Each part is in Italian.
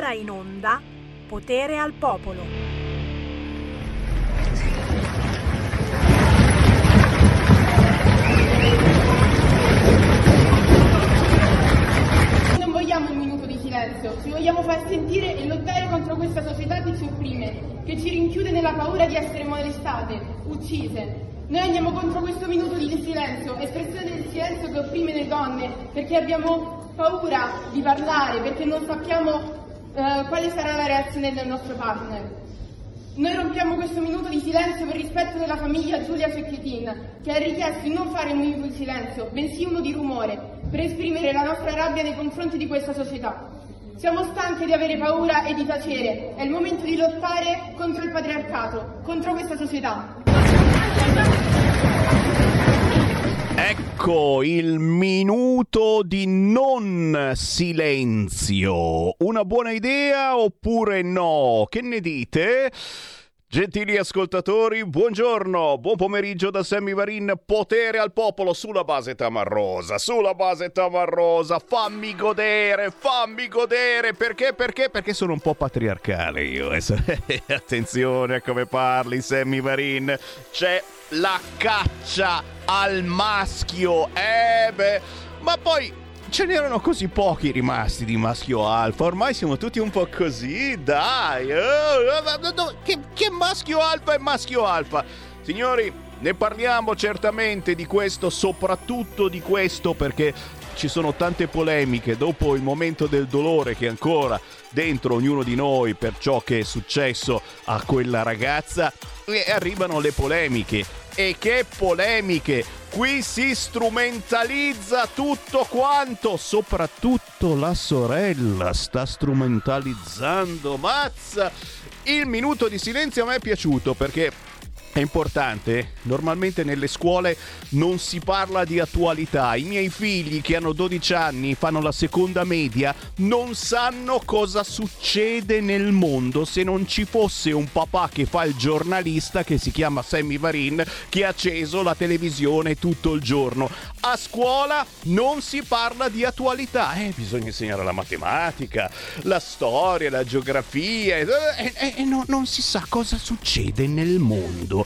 ora in onda Potere al Popolo. Non vogliamo un minuto di silenzio, ci vogliamo far sentire e lottare contro questa società che ci opprime, che ci rinchiude nella paura di essere molestate, uccise. Noi andiamo contro questo minuto di silenzio, espressione del silenzio che opprime le donne, perché abbiamo paura di parlare, perché non sappiamo eh, quale sarà la reazione del nostro partner. Noi rompiamo questo minuto di silenzio per rispetto della famiglia Giulia Cecchettin, che ha richiesto di non fare un minuto di silenzio, bensì uno di rumore, per esprimere la nostra rabbia nei confronti di questa società. Siamo stanchi di avere paura e di tacere, è il momento di lottare contro il patriarcato, contro questa società. Ecco il minuto di non silenzio. Una buona idea oppure no? Che ne dite? Gentili ascoltatori, buongiorno, buon pomeriggio da Sammy Varin, potere al popolo sulla base tamarrosa, sulla base tamarrosa, fammi godere, fammi godere, perché, perché, perché sono un po' patriarcale io, eh. attenzione a come parli Sammy Varin, c'è la caccia al maschio, eh beh, ma poi ce n'erano così pochi rimasti di maschio alfa. Ormai siamo tutti un po' così, dai. Oh, che, che maschio alfa è maschio alfa? Signori, ne parliamo certamente di questo, soprattutto di questo perché ci sono tante polemiche dopo il momento del dolore che ancora dentro ognuno di noi per ciò che è successo a quella ragazza e arrivano le polemiche e che polemiche! Qui si strumentalizza tutto quanto, soprattutto la sorella sta strumentalizzando. Mazza! Il minuto di silenzio a me è piaciuto perché è importante, normalmente nelle scuole non si parla di attualità. I miei figli che hanno 12 anni, fanno la seconda media, non sanno cosa succede nel mondo se non ci fosse un papà che fa il giornalista che si chiama Sammy Varin che ha acceso la televisione tutto il giorno. A scuola non si parla di attualità, eh, bisogna insegnare la matematica, la storia, la geografia e, e, e no, non si sa cosa succede nel mondo.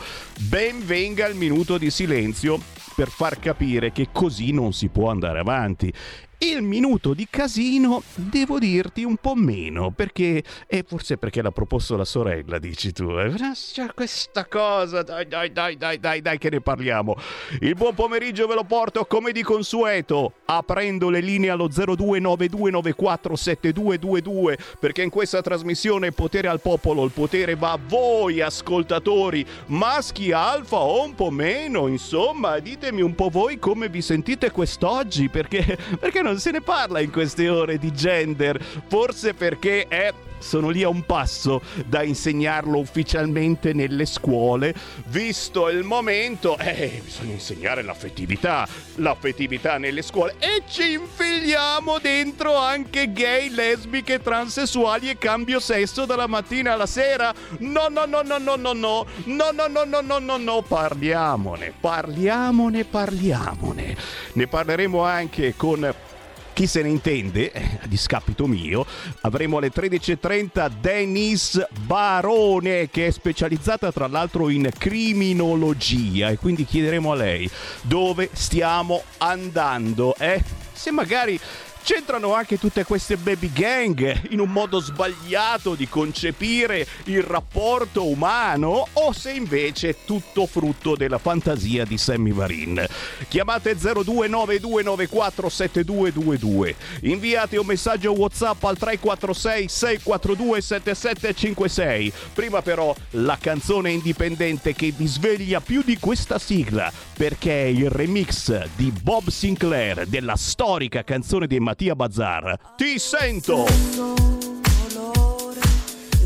Ben venga il minuto di silenzio per far capire che così non si può andare avanti. Il minuto di casino devo dirti un po' meno, perché è forse perché l'ha proposto la sorella, dici tu. Eh? C'è questa cosa, dai, dai, dai, dai, dai, dai, che ne parliamo. Il buon pomeriggio ve lo porto come di consueto, aprendo le linee allo 0292947222, perché in questa trasmissione potere al popolo, il potere va a voi ascoltatori, maschi alfa o un po' meno, insomma, ditemi un po' voi come vi sentite quest'oggi, perché, perché non se ne parla in queste ore di gender, forse perché è sono lì a un passo da insegnarlo ufficialmente nelle scuole, visto il momento, eh, bisogna insegnare l'affettività, l'affettività nelle scuole. E ci infiliamo dentro anche gay, lesbiche, transessuali e cambio sesso dalla mattina alla sera. No, no, no, no, no, no, no, no, no, no, no, no, no, no, parliamone, parliamone, parliamone. Ne parleremo anche con chi se ne intende, eh, a discapito mio, avremo alle 13.30 Denise Barone che è specializzata tra l'altro in criminologia e quindi chiederemo a lei dove stiamo andando. Eh? Se magari c'entrano anche tutte queste baby gang in un modo sbagliato di concepire il rapporto umano o se invece è tutto frutto della fantasia di Sammy Varin. Chiamate 0292947222. Inviate un messaggio WhatsApp al 346 642 7756. Prima però la canzone indipendente che vi sveglia più di questa sigla perché è il remix di Bob Sinclair della storica canzone di Mattia Bazzar. Ti sento!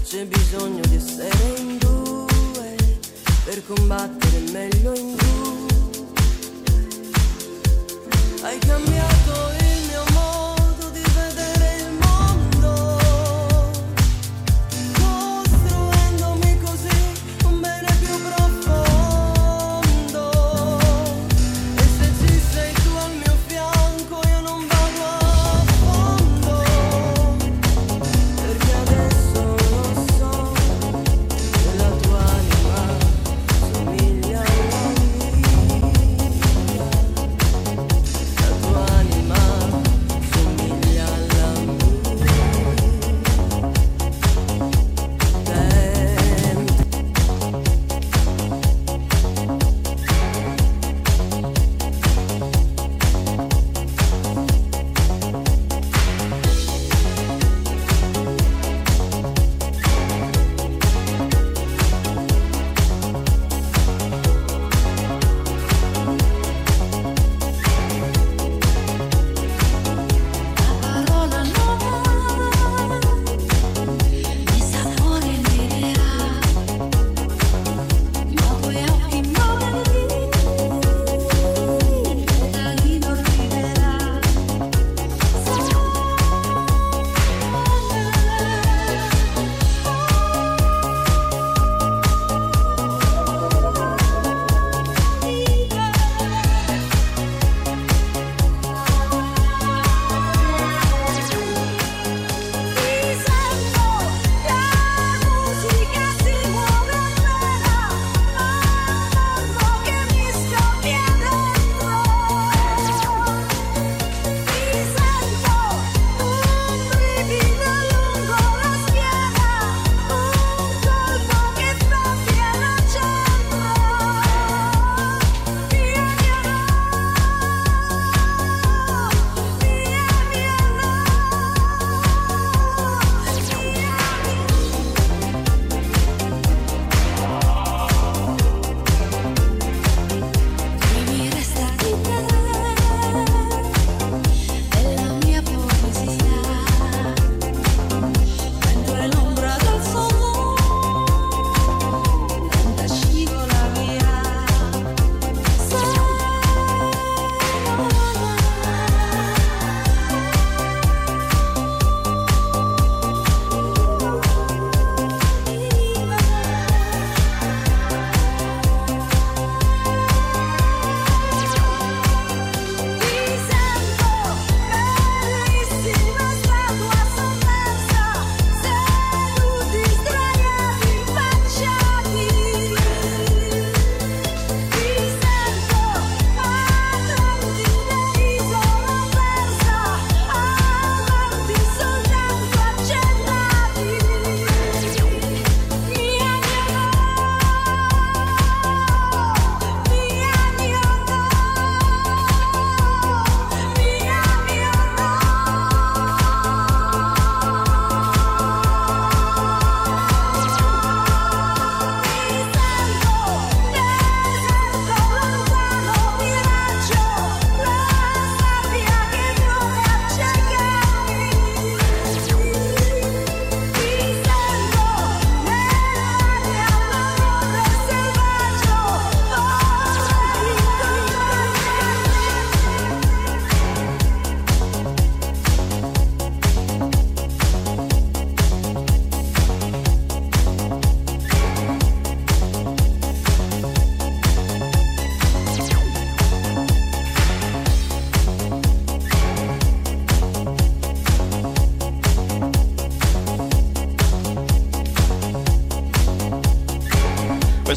C'è bisogno di essere in due per combattere meglio in due. Hai cambiato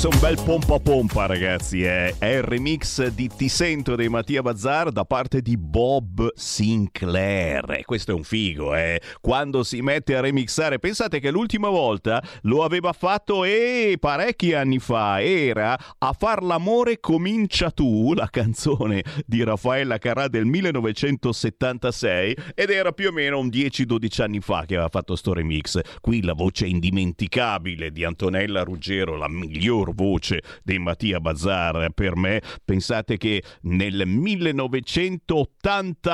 Questo è un bel pompa pompa, ragazzi. Eh. È il remix di Ti sento dei Mattia Bazzar da parte di Bob Sinclair. Questo è un figo, eh. Quando si mette a remixare, pensate che l'ultima volta lo aveva fatto e parecchi anni fa. Era A far l'amore comincia tu, la canzone di Raffaella Carrà del 1976, ed era più o meno un 10-12 anni fa che aveva fatto sto remix. Qui la voce indimenticabile di Antonella Ruggero, la miglior voce di Mattia Bazzar per me. Pensate che nel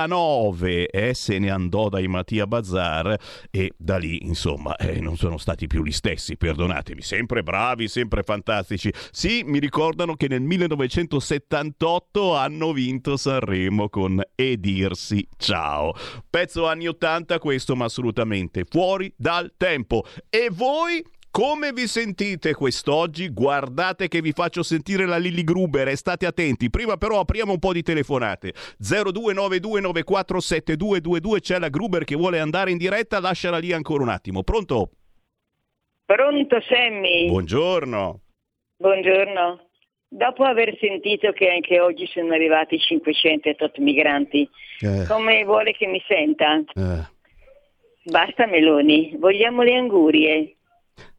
1989 eh, se ne andò dai Mattia Bazzar e da lì, insomma, eh, non sono stati più gli stessi, perdonatemi, sempre bravi, sempre fantastici. Sì, mi ricordano che nel 1978 hanno vinto Sanremo con E dirsi ciao. Pezzo anni 80 questo, ma assolutamente fuori dal tempo. E voi come vi sentite quest'oggi? Guardate che vi faccio sentire la Lilly Gruber e state attenti. Prima però apriamo un po' di telefonate. 0292947222 c'è la Gruber che vuole andare in diretta, lasciala lì ancora un attimo. Pronto? Pronto Sammy? Buongiorno. Buongiorno. Dopo aver sentito che anche oggi sono arrivati 508 migranti, eh. come vuole che mi senta? Eh. Basta Meloni, vogliamo le angurie.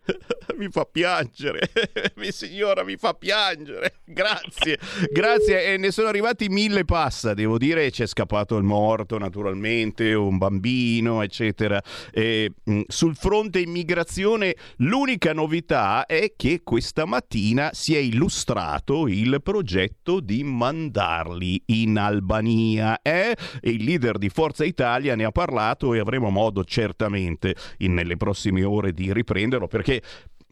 mi fa piangere, mi signora mi fa piangere, grazie, grazie. E ne sono arrivati mille passa, devo dire. C'è scappato il morto naturalmente, un bambino eccetera. E, mm, sul fronte immigrazione l'unica novità è che questa mattina si è illustrato il progetto di mandarli in Albania eh? e il leader di Forza Italia ne ha parlato e avremo modo certamente in, nelle prossime ore di riprenderlo perché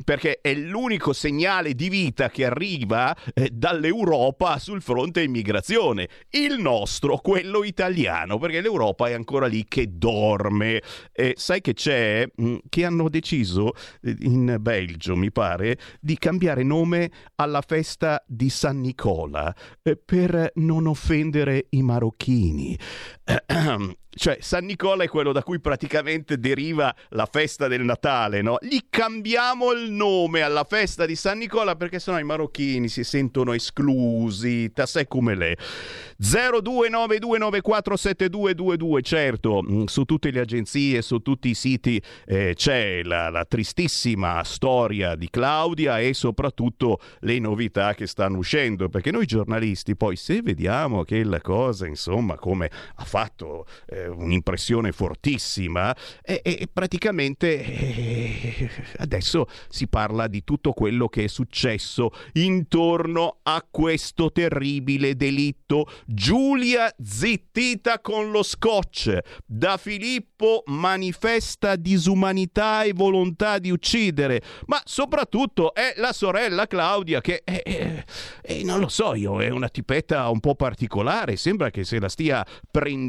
perché è l'unico segnale di vita che arriva eh, dall'Europa sul fronte immigrazione. Il nostro, quello italiano, perché l'Europa è ancora lì che dorme. Eh, sai che c'è? Mm, che hanno deciso eh, in Belgio, mi pare, di cambiare nome alla festa di San Nicola eh, per non offendere i marocchini. cioè San Nicola è quello da cui praticamente deriva la festa del Natale, no? Gli cambiamo il nome alla festa di San Nicola perché sennò i marocchini si sentono esclusi, ta sai come le. 0292947222, certo, mm, su tutte le agenzie, su tutti i siti eh, c'è la, la tristissima storia di Claudia e soprattutto le novità che stanno uscendo, perché noi giornalisti poi se vediamo che la cosa, insomma, come ha fatto... Eh, un'impressione fortissima e, e praticamente eh, adesso si parla di tutto quello che è successo intorno a questo terribile delitto. Giulia zittita con lo scotch. Da Filippo manifesta disumanità e volontà di uccidere, ma soprattutto è la sorella Claudia che è, è, è, non lo so io, è una tipetta un po' particolare, sembra che se la stia prendendo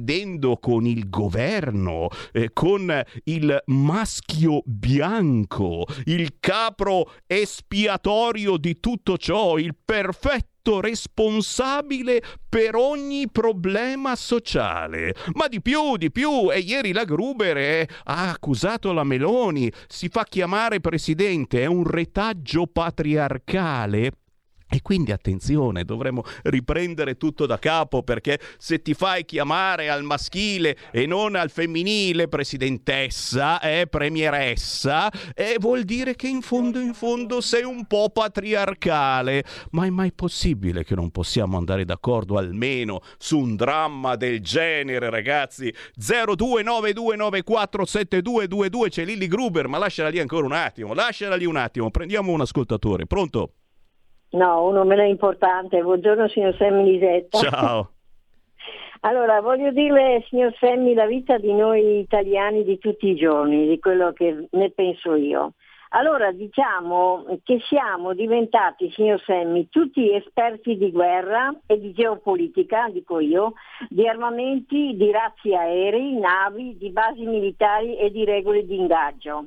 con il governo, eh, con il maschio bianco, il capro espiatorio di tutto ciò, il perfetto responsabile per ogni problema sociale. Ma di più, di più, e ieri la Gruber eh, ha accusato la Meloni, si fa chiamare presidente, è un retaggio patriarcale e quindi attenzione, dovremmo riprendere tutto da capo perché se ti fai chiamare al maschile e non al femminile presidentessa, eh, premieressa, eh, vuol dire che in fondo in fondo sei un po' patriarcale. Ma è mai possibile che non possiamo andare d'accordo almeno su un dramma del genere, ragazzi? 0292947222 c'è Lilly Gruber, ma lasciala lì ancora un attimo, lasciala lì un attimo, prendiamo un ascoltatore. Pronto? No, uno meno importante. Buongiorno signor Semmi Lisetta. Ciao. Allora, voglio dirle, signor Semmi, la vita di noi italiani di tutti i giorni, di quello che ne penso io. Allora, diciamo che siamo diventati, signor Semmi, tutti esperti di guerra e di geopolitica, dico io, di armamenti, di razzi aerei, navi, di basi militari e di regole di ingaggio.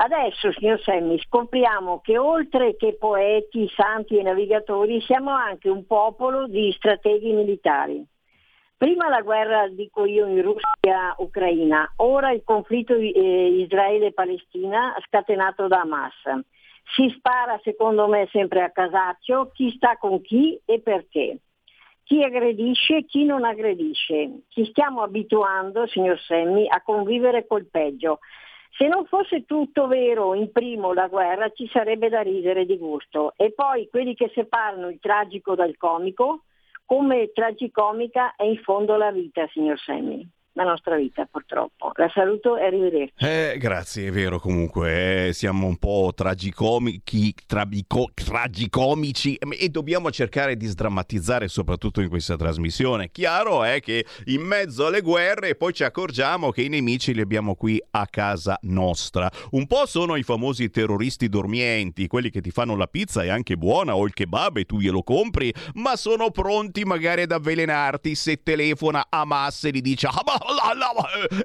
Adesso, signor Semmi, scopriamo che oltre che poeti, santi e navigatori siamo anche un popolo di strateghi militari. Prima la guerra, dico io, in Russia-Ucraina, ora il conflitto eh, Israele-Palestina scatenato da Hamas. Si spara secondo me sempre a casaccio chi sta con chi e perché. Chi aggredisce e chi non aggredisce. Ci stiamo abituando, signor Semmi, a convivere col peggio. Se non fosse tutto vero in primo la guerra ci sarebbe da ridere di gusto. E poi quelli che separano il tragico dal comico, come tragicomica è in fondo la vita, signor Semmi la nostra vita purtroppo. La saluto e arrivederci. Eh, grazie, è vero comunque, eh, siamo un po' tragicomici, trabico, tragicomici e dobbiamo cercare di sdrammatizzare soprattutto in questa trasmissione. Chiaro è che in mezzo alle guerre poi ci accorgiamo che i nemici li abbiamo qui a casa nostra. Un po' sono i famosi terroristi dormienti, quelli che ti fanno la pizza è anche buona o il kebab e tu glielo compri, ma sono pronti magari ad avvelenarti se telefona a massa e gli dice ah,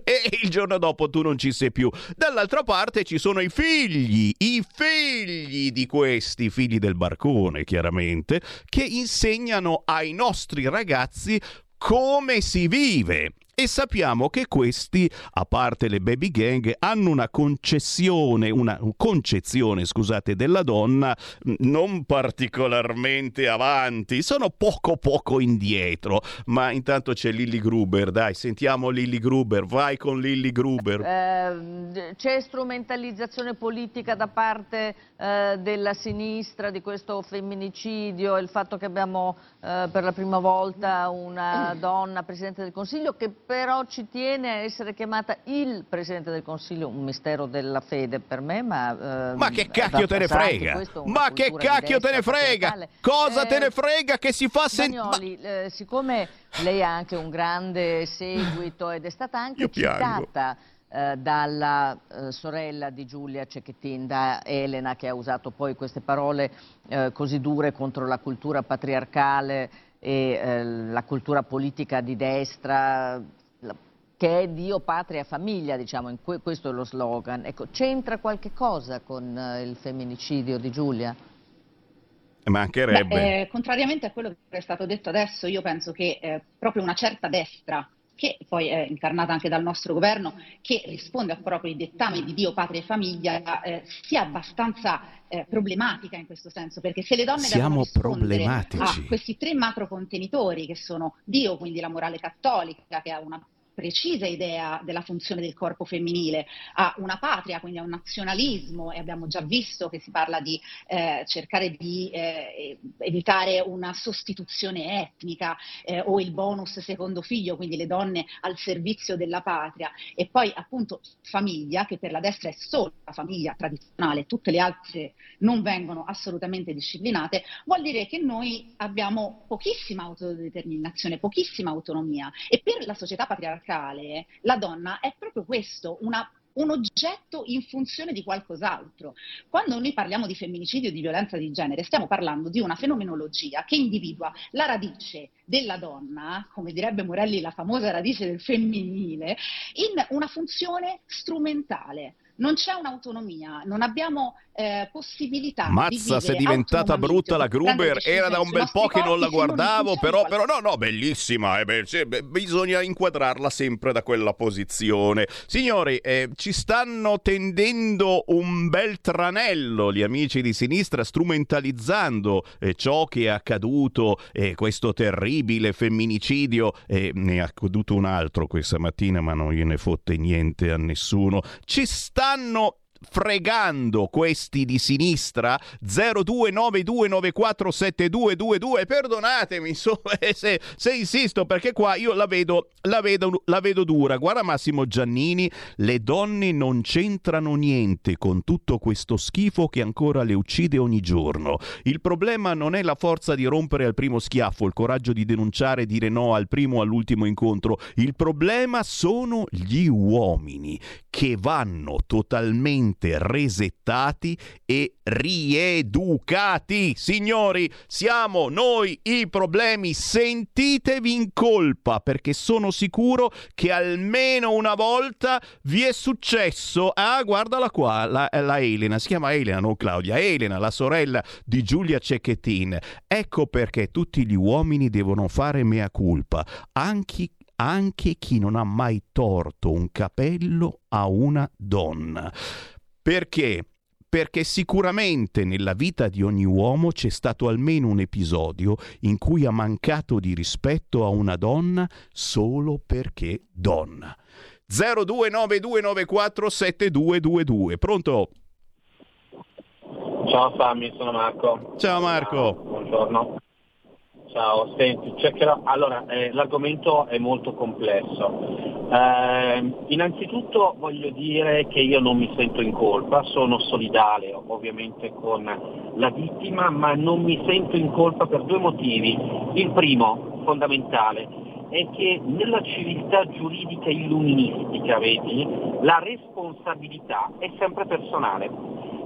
e il giorno dopo tu non ci sei più. Dall'altra parte ci sono i figli, i figli di questi figli del barcone, chiaramente, che insegnano ai nostri ragazzi come si vive. E sappiamo che questi, a parte le baby gang, hanno una concessione, una concezione, scusate, della donna non particolarmente avanti, sono poco poco indietro. Ma intanto c'è Lilly Gruber, dai, sentiamo Lilly Gruber, vai con Lilly Gruber. Eh, c'è strumentalizzazione politica da parte eh, della sinistra di questo femminicidio, il fatto che abbiamo eh, per la prima volta una donna Presidente del Consiglio che però ci tiene a essere chiamata il Presidente del Consiglio, un mistero della fede per me, ma... Eh, ma che cacchio te ne frega? Ma che cacchio te ne frega? Cosa eh, te ne frega che si fa sentire... Ma... Eh, siccome lei ha anche un grande seguito ed è stata anche citata eh, dalla eh, sorella di Giulia Cecchettin, da Elena, che ha usato poi queste parole eh, così dure contro la cultura patriarcale e eh, la cultura politica di destra, che è Dio, patria famiglia, diciamo, que questo è lo slogan. Ecco, c'entra qualche cosa con eh, il femminicidio di Giulia? Mancherebbe. Beh, eh, contrariamente a quello che è stato detto adesso, io penso che eh, proprio una certa destra, che poi è incarnata anche dal nostro governo, che risponde a proprio ai dettami di Dio, patria e famiglia, eh, sia abbastanza eh, problematica in questo senso, perché se le donne Siamo rispondere a questi tre macro contenitori che sono Dio, quindi la morale cattolica, che ha una precisa idea della funzione del corpo femminile, a una patria, quindi a un nazionalismo e abbiamo già visto che si parla di eh, cercare di eh, evitare una sostituzione etnica eh, o il bonus secondo figlio, quindi le donne al servizio della patria. E poi appunto famiglia che per la destra è solo la famiglia tradizionale, tutte le altre non vengono assolutamente disciplinate, vuol dire che noi abbiamo pochissima autodeterminazione, pochissima autonomia. E per la società patriarcale patriarcale, la donna è proprio questo, una un oggetto in funzione di qualcos'altro. Quando noi parliamo di femminicidio e di violenza di genere, stiamo parlando di una fenomenologia che individua la radice della donna, come direbbe Morelli, la famosa radice del femminile, in una funzione strumentale non c'è un'autonomia, non abbiamo eh, possibilità Mazza, se è diventata brutta la Gruber, era da un bel po' che non la guardavo, però, però, no, no, bellissima, eh, beh, cioè, beh, bisogna inquadrarla sempre da quella posizione. Signori, eh, ci stanno tendendo un bel tranello gli amici di sinistra, strumentalizzando eh, ciò che è accaduto, eh, questo terribile femminicidio, ne è accaduto un altro questa mattina, ma non gliene fotte niente a nessuno. Ci sta stanno fregando questi di sinistra? 0292947222 perdonatemi insomma, se, se, insisto perché qua io la vedo, la, vedo, la vedo dura. Guarda Massimo Giannini le donne non c'entrano niente con tutto questo schifo che ancora le uccide ogni giorno. Il problema non è la forza di rompere al primo schiaffo il coraggio di denunciare e dire no al primo o all'ultimo incontro. Il problema sono gli uomini che vanno totalmente resettati e rieducati. Signori, siamo noi i problemi, sentitevi in colpa perché sono sicuro che almeno una volta vi è successo. Ah, guardala qua, la, la Elena, si chiama Elena, non Claudia, Elena, la sorella di Giulia Cecchettin. Ecco perché tutti gli uomini devono fare mea culpa, anche anche chi non ha mai torto un capello a una donna. Perché? perché sicuramente nella vita di ogni uomo c'è stato almeno un episodio in cui ha mancato di rispetto a una donna solo perché donna. 0292947222. Pronto? Ciao Sammy, sono Marco. Ciao Marco. Buongiorno. Ciao, senti, cercherò... allora eh, l'argomento è molto complesso. Eh, innanzitutto voglio dire che io non mi sento in colpa, sono solidale ovviamente con la vittima, ma non mi sento in colpa per due motivi. Il primo, fondamentale, è che nella civiltà giuridica illuministica, vedi, la responsabilità è sempre personale.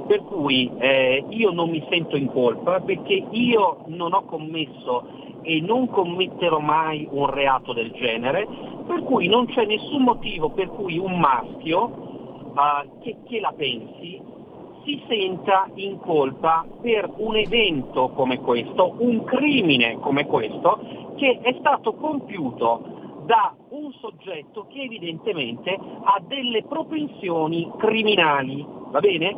Per cui eh, io non mi sento in colpa perché io non ho commesso e non commetterò mai un reato del genere, per cui non c'è nessun motivo per cui un maschio uh, che, che la pensi si senta in colpa per un evento come questo, un crimine come questo, che è stato compiuto da un soggetto che evidentemente ha delle propensioni criminali, va bene?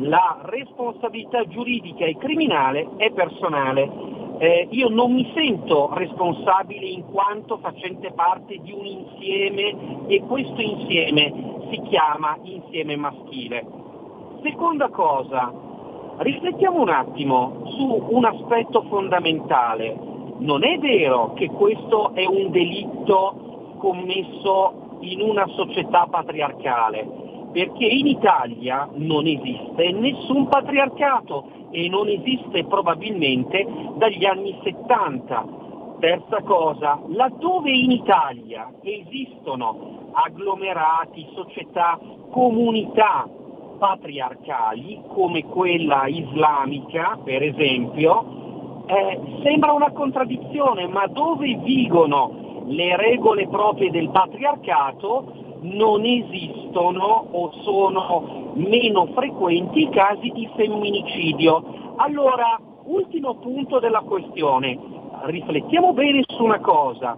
La responsabilità giuridica e criminale è personale. Eh, io non mi sento responsabile in quanto facente parte di un insieme e questo insieme si chiama insieme maschile. Seconda cosa, riflettiamo un attimo su un aspetto fondamentale non è vero che questo è un delitto commesso in una società patriarcale, perché in Italia non esiste nessun patriarcato e non esiste probabilmente dagli anni 70. Terza cosa, laddove in Italia esistono agglomerati, società, comunità patriarcali come quella islamica, per esempio, eh, sembra una contraddizione, ma dove vigono le regole proprie del patriarcato non esistono o sono meno frequenti i casi di femminicidio. Allora, ultimo punto della questione, riflettiamo bene su una cosa,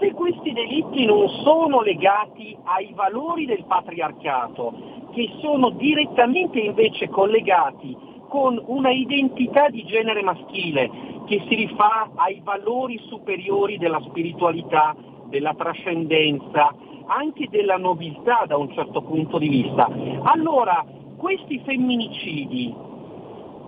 se questi delitti non sono legati ai valori del patriarcato, che sono direttamente invece collegati con una identità di genere maschile che si rifà ai valori superiori della spiritualità, della trascendenza, anche della nobiltà da un certo punto di vista. Allora, questi femminicidi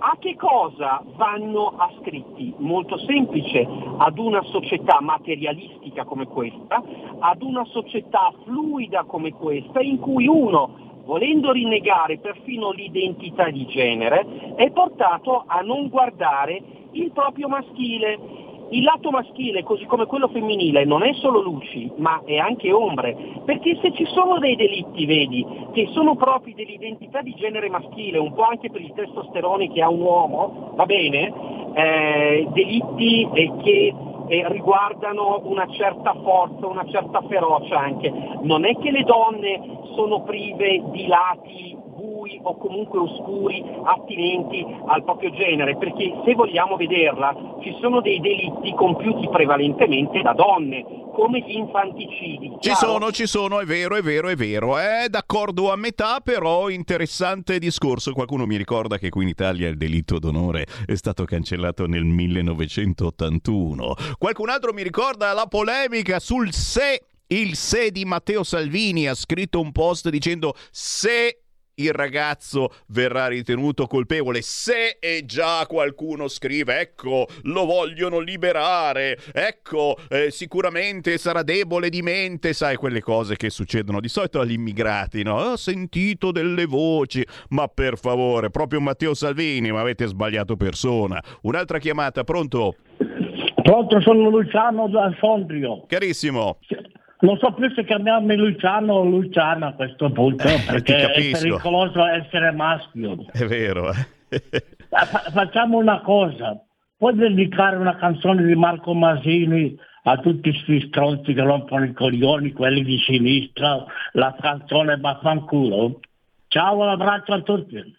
a che cosa vanno ascritti? Molto semplice, ad una società materialistica come questa, ad una società fluida come questa, in cui uno volendo rinnegare perfino l'identità di genere, è portato a non guardare il proprio maschile. Il lato maschile, così come quello femminile, non è solo luci, ma è anche ombre, perché se ci sono dei delitti, vedi, che sono propri dell'identità di genere maschile, un po' anche per il testosterone che ha un uomo, va bene, eh, delitti che eh, riguardano una certa forza, una certa ferocia anche. Non è che le donne sono prive di lati bui o comunque oscuri attinenti al proprio genere, perché se vogliamo vederla ci sono dei delitti compiuti prevalentemente da donne, come gli infanticidi. Ci sono, ci sono, è vero, è vero, è vero. È d'accordo a metà, però interessante discorso. Qualcuno mi ricorda che qui in Italia il delitto d'onore è stato cancellato nel 1981. Qualcun altro mi ricorda la polemica sul se il se di Matteo Salvini ha scritto un post dicendo se il ragazzo verrà ritenuto colpevole se e già qualcuno scrive ecco lo vogliono liberare ecco eh, sicuramente sarà debole di mente sai quelle cose che succedono di solito agli immigrati no? ho sentito delle voci ma per favore proprio Matteo Salvini ma avete sbagliato persona un'altra chiamata pronto? Pronto sono Luciano da Sondrio carissimo non so più se chiamarmi Luciano o Luciana a questo punto, eh, perché è pericoloso essere maschio. È vero. Eh? Fa- facciamo una cosa, puoi dedicare una canzone di Marco Masini a tutti questi stronzi che rompono i coglioni, quelli di sinistra, la canzone Baffanculo? Ciao, un abbraccio a tutti.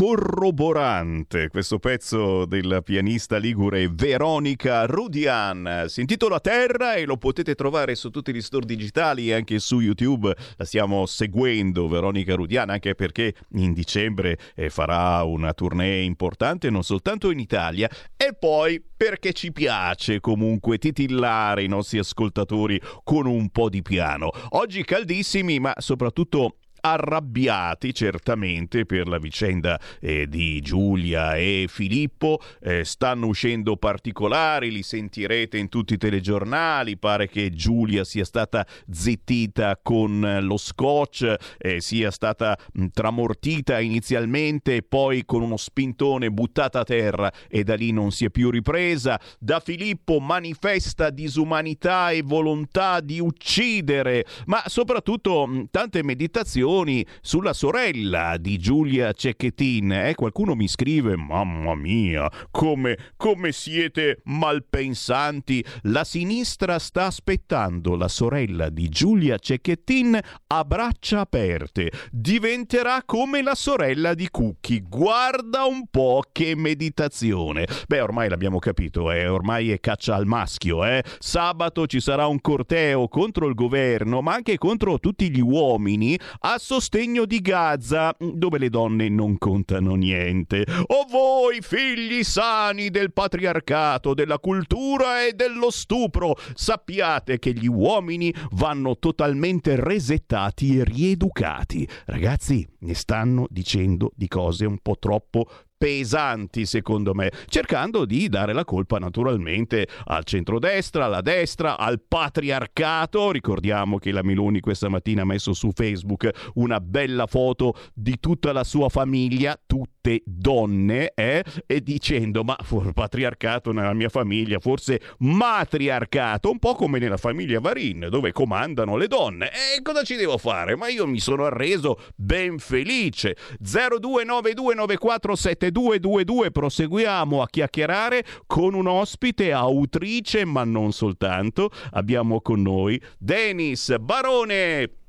Corroborante questo pezzo della pianista ligure Veronica Rudian. Si intitola Terra e lo potete trovare su tutti gli store digitali e anche su YouTube. La stiamo seguendo, Veronica Rudian, anche perché in dicembre eh, farà una tournée importante non soltanto in Italia e poi perché ci piace comunque titillare i nostri ascoltatori con un po' di piano. Oggi caldissimi, ma soprattutto arrabbiati certamente per la vicenda eh, di Giulia e Filippo, eh, stanno uscendo particolari, li sentirete in tutti i telegiornali, pare che Giulia sia stata zittita con lo scotch, eh, sia stata mh, tramortita inizialmente poi con uno spintone buttata a terra e da lì non si è più ripresa, da Filippo manifesta disumanità e volontà di uccidere, ma soprattutto mh, tante meditazioni riflessioni sulla sorella di Giulia Cecchettin. Eh? Qualcuno mi scrive, mamma mia, come, come siete malpensanti. La sinistra sta aspettando la sorella di Giulia Cecchettin a braccia aperte. Diventerà come la sorella di Cucchi. Guarda un po' che meditazione. Beh, ormai l'abbiamo capito, eh? ormai è caccia al maschio. Eh? Sabato ci sarà un corteo contro il governo, ma anche contro tutti gli uomini a sostegno di Gaza, dove le donne non contano niente. O voi, figli sani del patriarcato, della cultura e dello stupro, sappiate che gli uomini vanno totalmente resettati e rieducati. Ragazzi, ne stanno dicendo di cose un po' troppo pesanti, secondo me, cercando di dare la colpa naturalmente al centrodestra, alla destra, al patriarcato. Ricordiamo che la Meloni questa mattina ha messo su Facebook una bella foto di tutta la sua famiglia, tutte donne, eh? e dicendo ma for patriarcato nella mia famiglia, forse matriarcato, un po' come nella famiglia Varin, dove comandano le donne. E cosa ci devo fare? Ma io mi sono arreso ben felice. 02929472 222 proseguiamo a chiacchierare con un ospite autrice, ma non soltanto. Abbiamo con noi Denis Barone.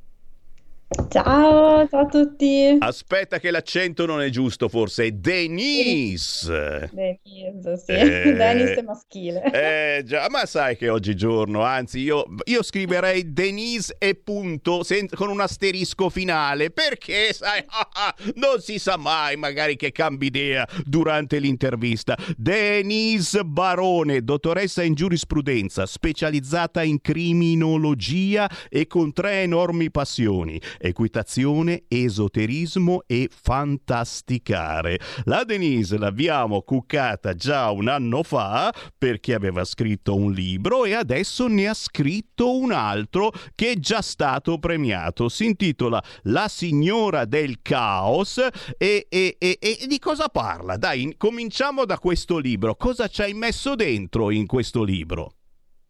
Ciao, ciao a tutti. Aspetta che l'accento non è giusto, forse è Denise. Denise, sì. Eh, Denise è maschile. Eh già, ma sai che oggigiorno, anzi io, io scriverei Denise e punto sen- con un asterisco finale, perché sai, non si sa mai magari che cambi idea durante l'intervista. Denise Barone, dottoressa in giurisprudenza, specializzata in criminologia e con tre enormi passioni equitazione, esoterismo e fantasticare. La Denise l'abbiamo cuccata già un anno fa perché aveva scritto un libro e adesso ne ha scritto un altro che è già stato premiato. Si intitola La signora del caos e, e, e, e di cosa parla? Dai, cominciamo da questo libro. Cosa ci hai messo dentro in questo libro?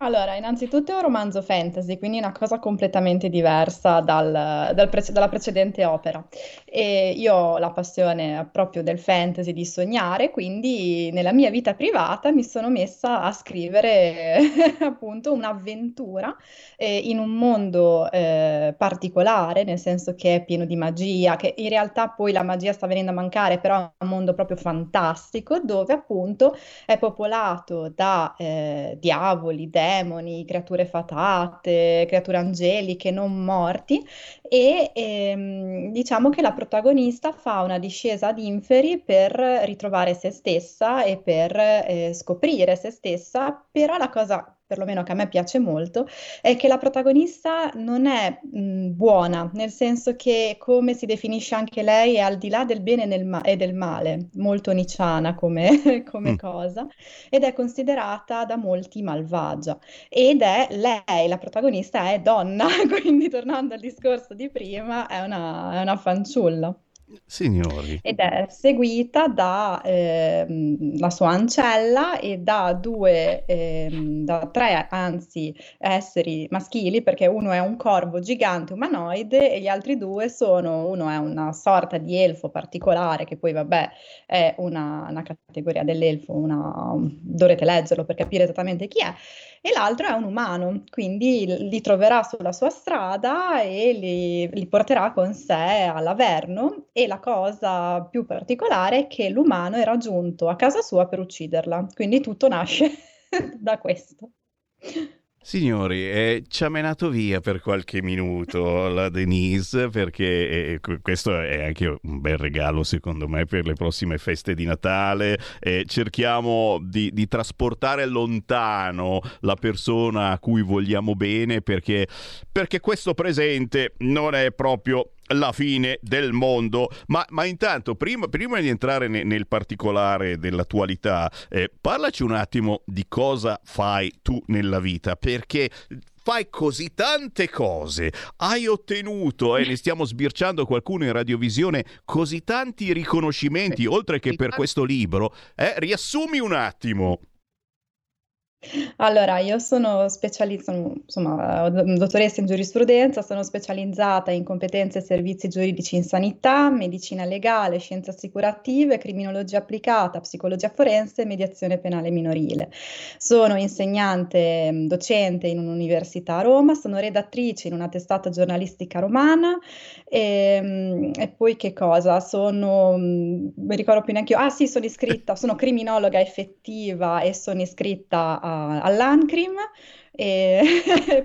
Allora, innanzitutto è un romanzo fantasy, quindi una cosa completamente diversa dal, dal pre- dalla precedente opera. E io ho la passione proprio del fantasy, di sognare, quindi nella mia vita privata mi sono messa a scrivere appunto un'avventura eh, in un mondo eh, particolare, nel senso che è pieno di magia, che in realtà poi la magia sta venendo a mancare, però è un mondo proprio fantastico, dove appunto è popolato da eh, diavoli, demoni, creature fatate, creature angeliche non morti e ehm, diciamo che la protagonista fa una discesa ad inferi per ritrovare se stessa e per eh, scoprire se stessa, però la cosa perlomeno che a me piace molto, è che la protagonista non è mh, buona, nel senso che come si definisce anche lei è al di là del bene e, ma- e del male, molto nicciana come, come mm. cosa, ed è considerata da molti malvagia. Ed è lei, la protagonista è donna, quindi tornando al discorso di prima, è una, è una fanciulla. Signori. Ed è seguita da eh, sua ancella e da due, eh, da tre anzi esseri maschili, perché uno è un corvo gigante umanoide e gli altri due sono, uno è una sorta di elfo particolare, che poi vabbè è una, una categoria dell'elfo, una, dovrete leggerlo per capire esattamente chi è, e l'altro è un umano, quindi li troverà sulla sua strada e li, li porterà con sé all'Averno e la cosa più particolare è che l'umano era giunto a casa sua per ucciderla, quindi tutto nasce da questo. Signori, eh, ci ha menato via per qualche minuto la Denise perché eh, questo è anche un bel regalo secondo me per le prossime feste di Natale. Eh, cerchiamo di, di, trasportare lontano la persona a cui vogliamo bene perché, perché questo presente non è proprio la fine del mondo. Ma, ma intanto, prima, prima, di entrare ne, nel particolare dell'attualità, eh, parlaci un attimo di cosa fai tu nella vita, perché fai così tante cose, hai ottenuto, e eh, ne stiamo sbirciando qualcuno in radiovisione, così tanti riconoscimenti, oltre che per questo libro, eh, riassumi un attimo. Allora, io sono specializzata, insomma, dottoressa in giurisprudenza, sono specializzata in competenze e servizi giuridici in sanità, medicina legale, scienze assicurative, criminologia applicata, psicologia forense e mediazione penale minorile. Sono insegnante docente in un'università a Roma, sono redattrice in una testata giornalistica romana e, ehm, e poi che cosa? Sono, mi ricordo più neanche io, ah sì, sono iscritta, sono criminologa effettiva e sono iscritta a all'Ancrim e,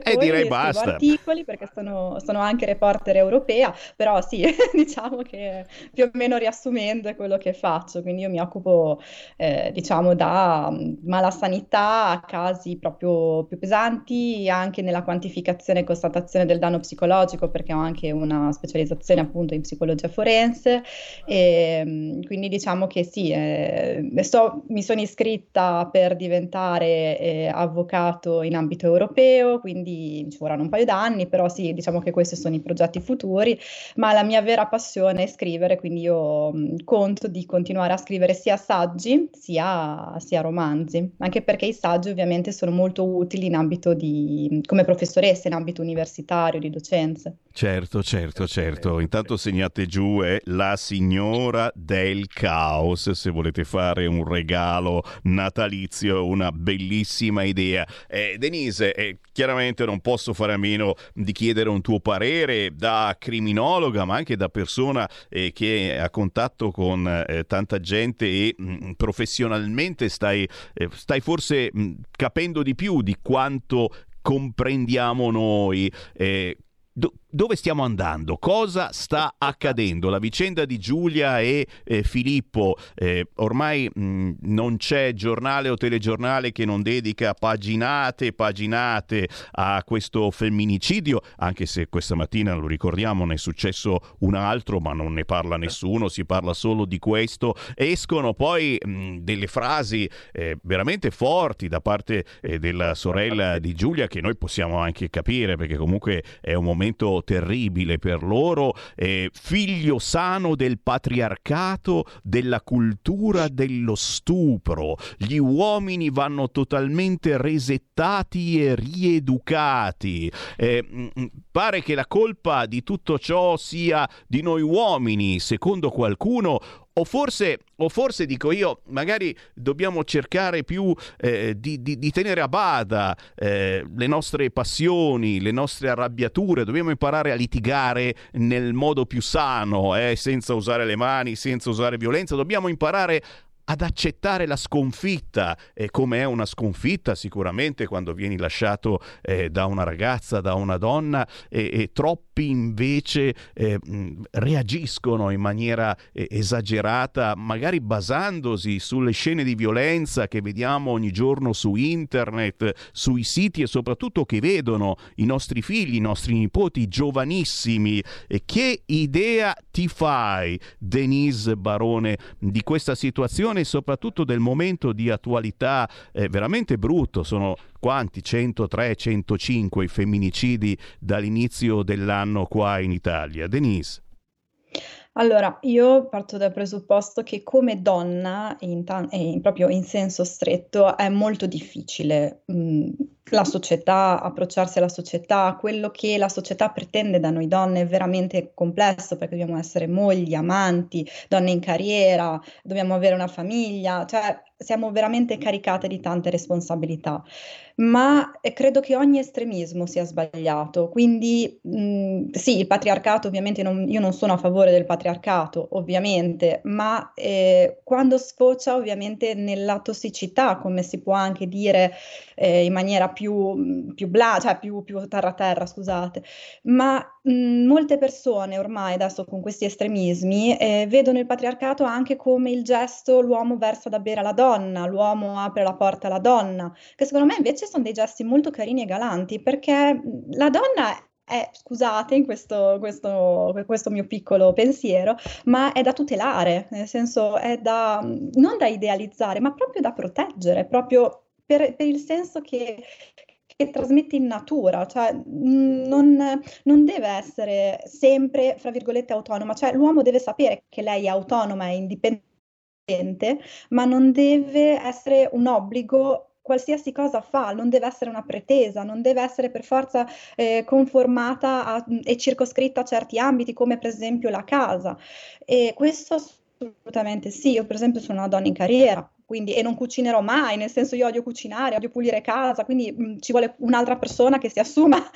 e direi basta. articoli perché sono, sono, anche reporter europea, però sì, diciamo che più o meno riassumendo è quello che faccio, quindi io mi occupo eh, diciamo da mm, mala sanità a casi proprio più pesanti, anche nella quantificazione e constatazione del danno psicologico perché ho anche una specializzazione appunto in psicologia forense e mm, quindi diciamo che sì, eh, sto, mi sono iscritta per diventare eh, avvocato in ambito ambito europeo, quindi ci vorranno un paio d'anni, però sì, diciamo che questi sono i progetti futuri, ma la mia vera passione è scrivere, quindi io conto di continuare a scrivere sia saggi sia, sia, romanzi, anche perché i saggi ovviamente sono molto utili in ambito di, come professoressa, in ambito universitario, di docenze. Certo, certo, certo. Intanto segnate giù è La signora del caos, se volete fare un regalo natalizio, una bellissima idea. Eh, Denise, eh, chiaramente non posso fare a meno di chiedere un tuo parere da criminologa, ma anche da persona eh, che ha contatto con eh, tanta gente e mh, mm, professionalmente stai, eh, stai forse mh, mm, capendo di più di quanto comprendiamo noi. Eh, do, dove stiamo andando? Cosa sta accadendo? La vicenda di Giulia e eh, Filippo, eh, ormai mh, non c'è giornale o telegiornale che non dedica paginate e paginate a questo femminicidio, anche se questa mattina, lo ricordiamo, ne è successo un altro, ma non ne parla nessuno, si parla solo di questo. Escono poi mh, delle frasi eh, veramente forti da parte eh, della sorella di Giulia che noi possiamo anche capire perché comunque è un momento terribile per loro, eh, figlio sano del patriarcato, della cultura dello stupro. Gli uomini vanno totalmente resettati e rieducati. Eh, mm, mm, pare che la colpa di tutto ciò sia di noi uomini, secondo qualcuno, o forse, o forse, dico io, magari dobbiamo cercare più eh, di, di, di, tenere a bada eh, le nostre passioni, le nostre arrabbiature, dobbiamo imparare a litigare nel modo più sano, eh, senza usare le mani, senza usare violenza, dobbiamo imparare ad accettare la sconfitta, e come è una sconfitta sicuramente quando vieni lasciato eh, da una ragazza, da una donna, e, e troppi invece eh, reagiscono in maniera eh, esagerata, magari basandosi sulle scene di violenza che vediamo ogni giorno su internet, sui siti e soprattutto che vedono i nostri figli, i nostri nipoti giovanissimi. E che idea ti fai, Denise Barone, di questa situazione? E soprattutto del momento di attualità eh, veramente brutto. Sono quanti? 103, 105 i femminicidi dall'inizio dell'anno qua in Italia. Denise. Allora, io parto dal presupposto che come donna, in ta- in, proprio in senso stretto, è molto difficile mh, la società, approcciarsi alla società, quello che la società pretende da noi donne è veramente complesso perché dobbiamo essere mogli, amanti, donne in carriera, dobbiamo avere una famiglia, cioè siamo veramente caricate di tante responsabilità ma eh, credo che ogni estremismo sia sbagliato. Quindi mh, sì, il patriarcato ovviamente non, io non sono a favore del patriarcato, ovviamente, ma eh, quando sfocia ovviamente nella tossicità, come si può anche dire eh, in maniera più, più bla, cioè più, più terra terra, scusate, ma mh, mm, molte persone ormai adesso con questi estremismi eh, vedono il patriarcato anche come il gesto l'uomo versa da bere alla donna, l'uomo apre la porta alla donna, che secondo me invece sono dei gesti molto carini e galanti perché la donna è, scusate in questo, questo, questo, mio piccolo pensiero, ma è da tutelare, nel senso è da, non da idealizzare, ma proprio da proteggere, proprio per, per il senso che, che trasmette in natura, cioè non, non, deve essere sempre, fra virgolette, autonoma, cioè l'uomo deve sapere che lei è autonoma e indipendente, ma non deve essere un obbligo qualsiasi cosa fa, non deve essere una pretesa, non deve essere per forza eh, conformata a, e circoscritta a certi ambiti, come per esempio la casa. E questo assolutamente sì, io per esempio sono una donna in carriera, quindi, e non cucinerò mai, nel senso io odio cucinare, odio pulire casa, quindi mh, mm, ci vuole un'altra persona che si assuma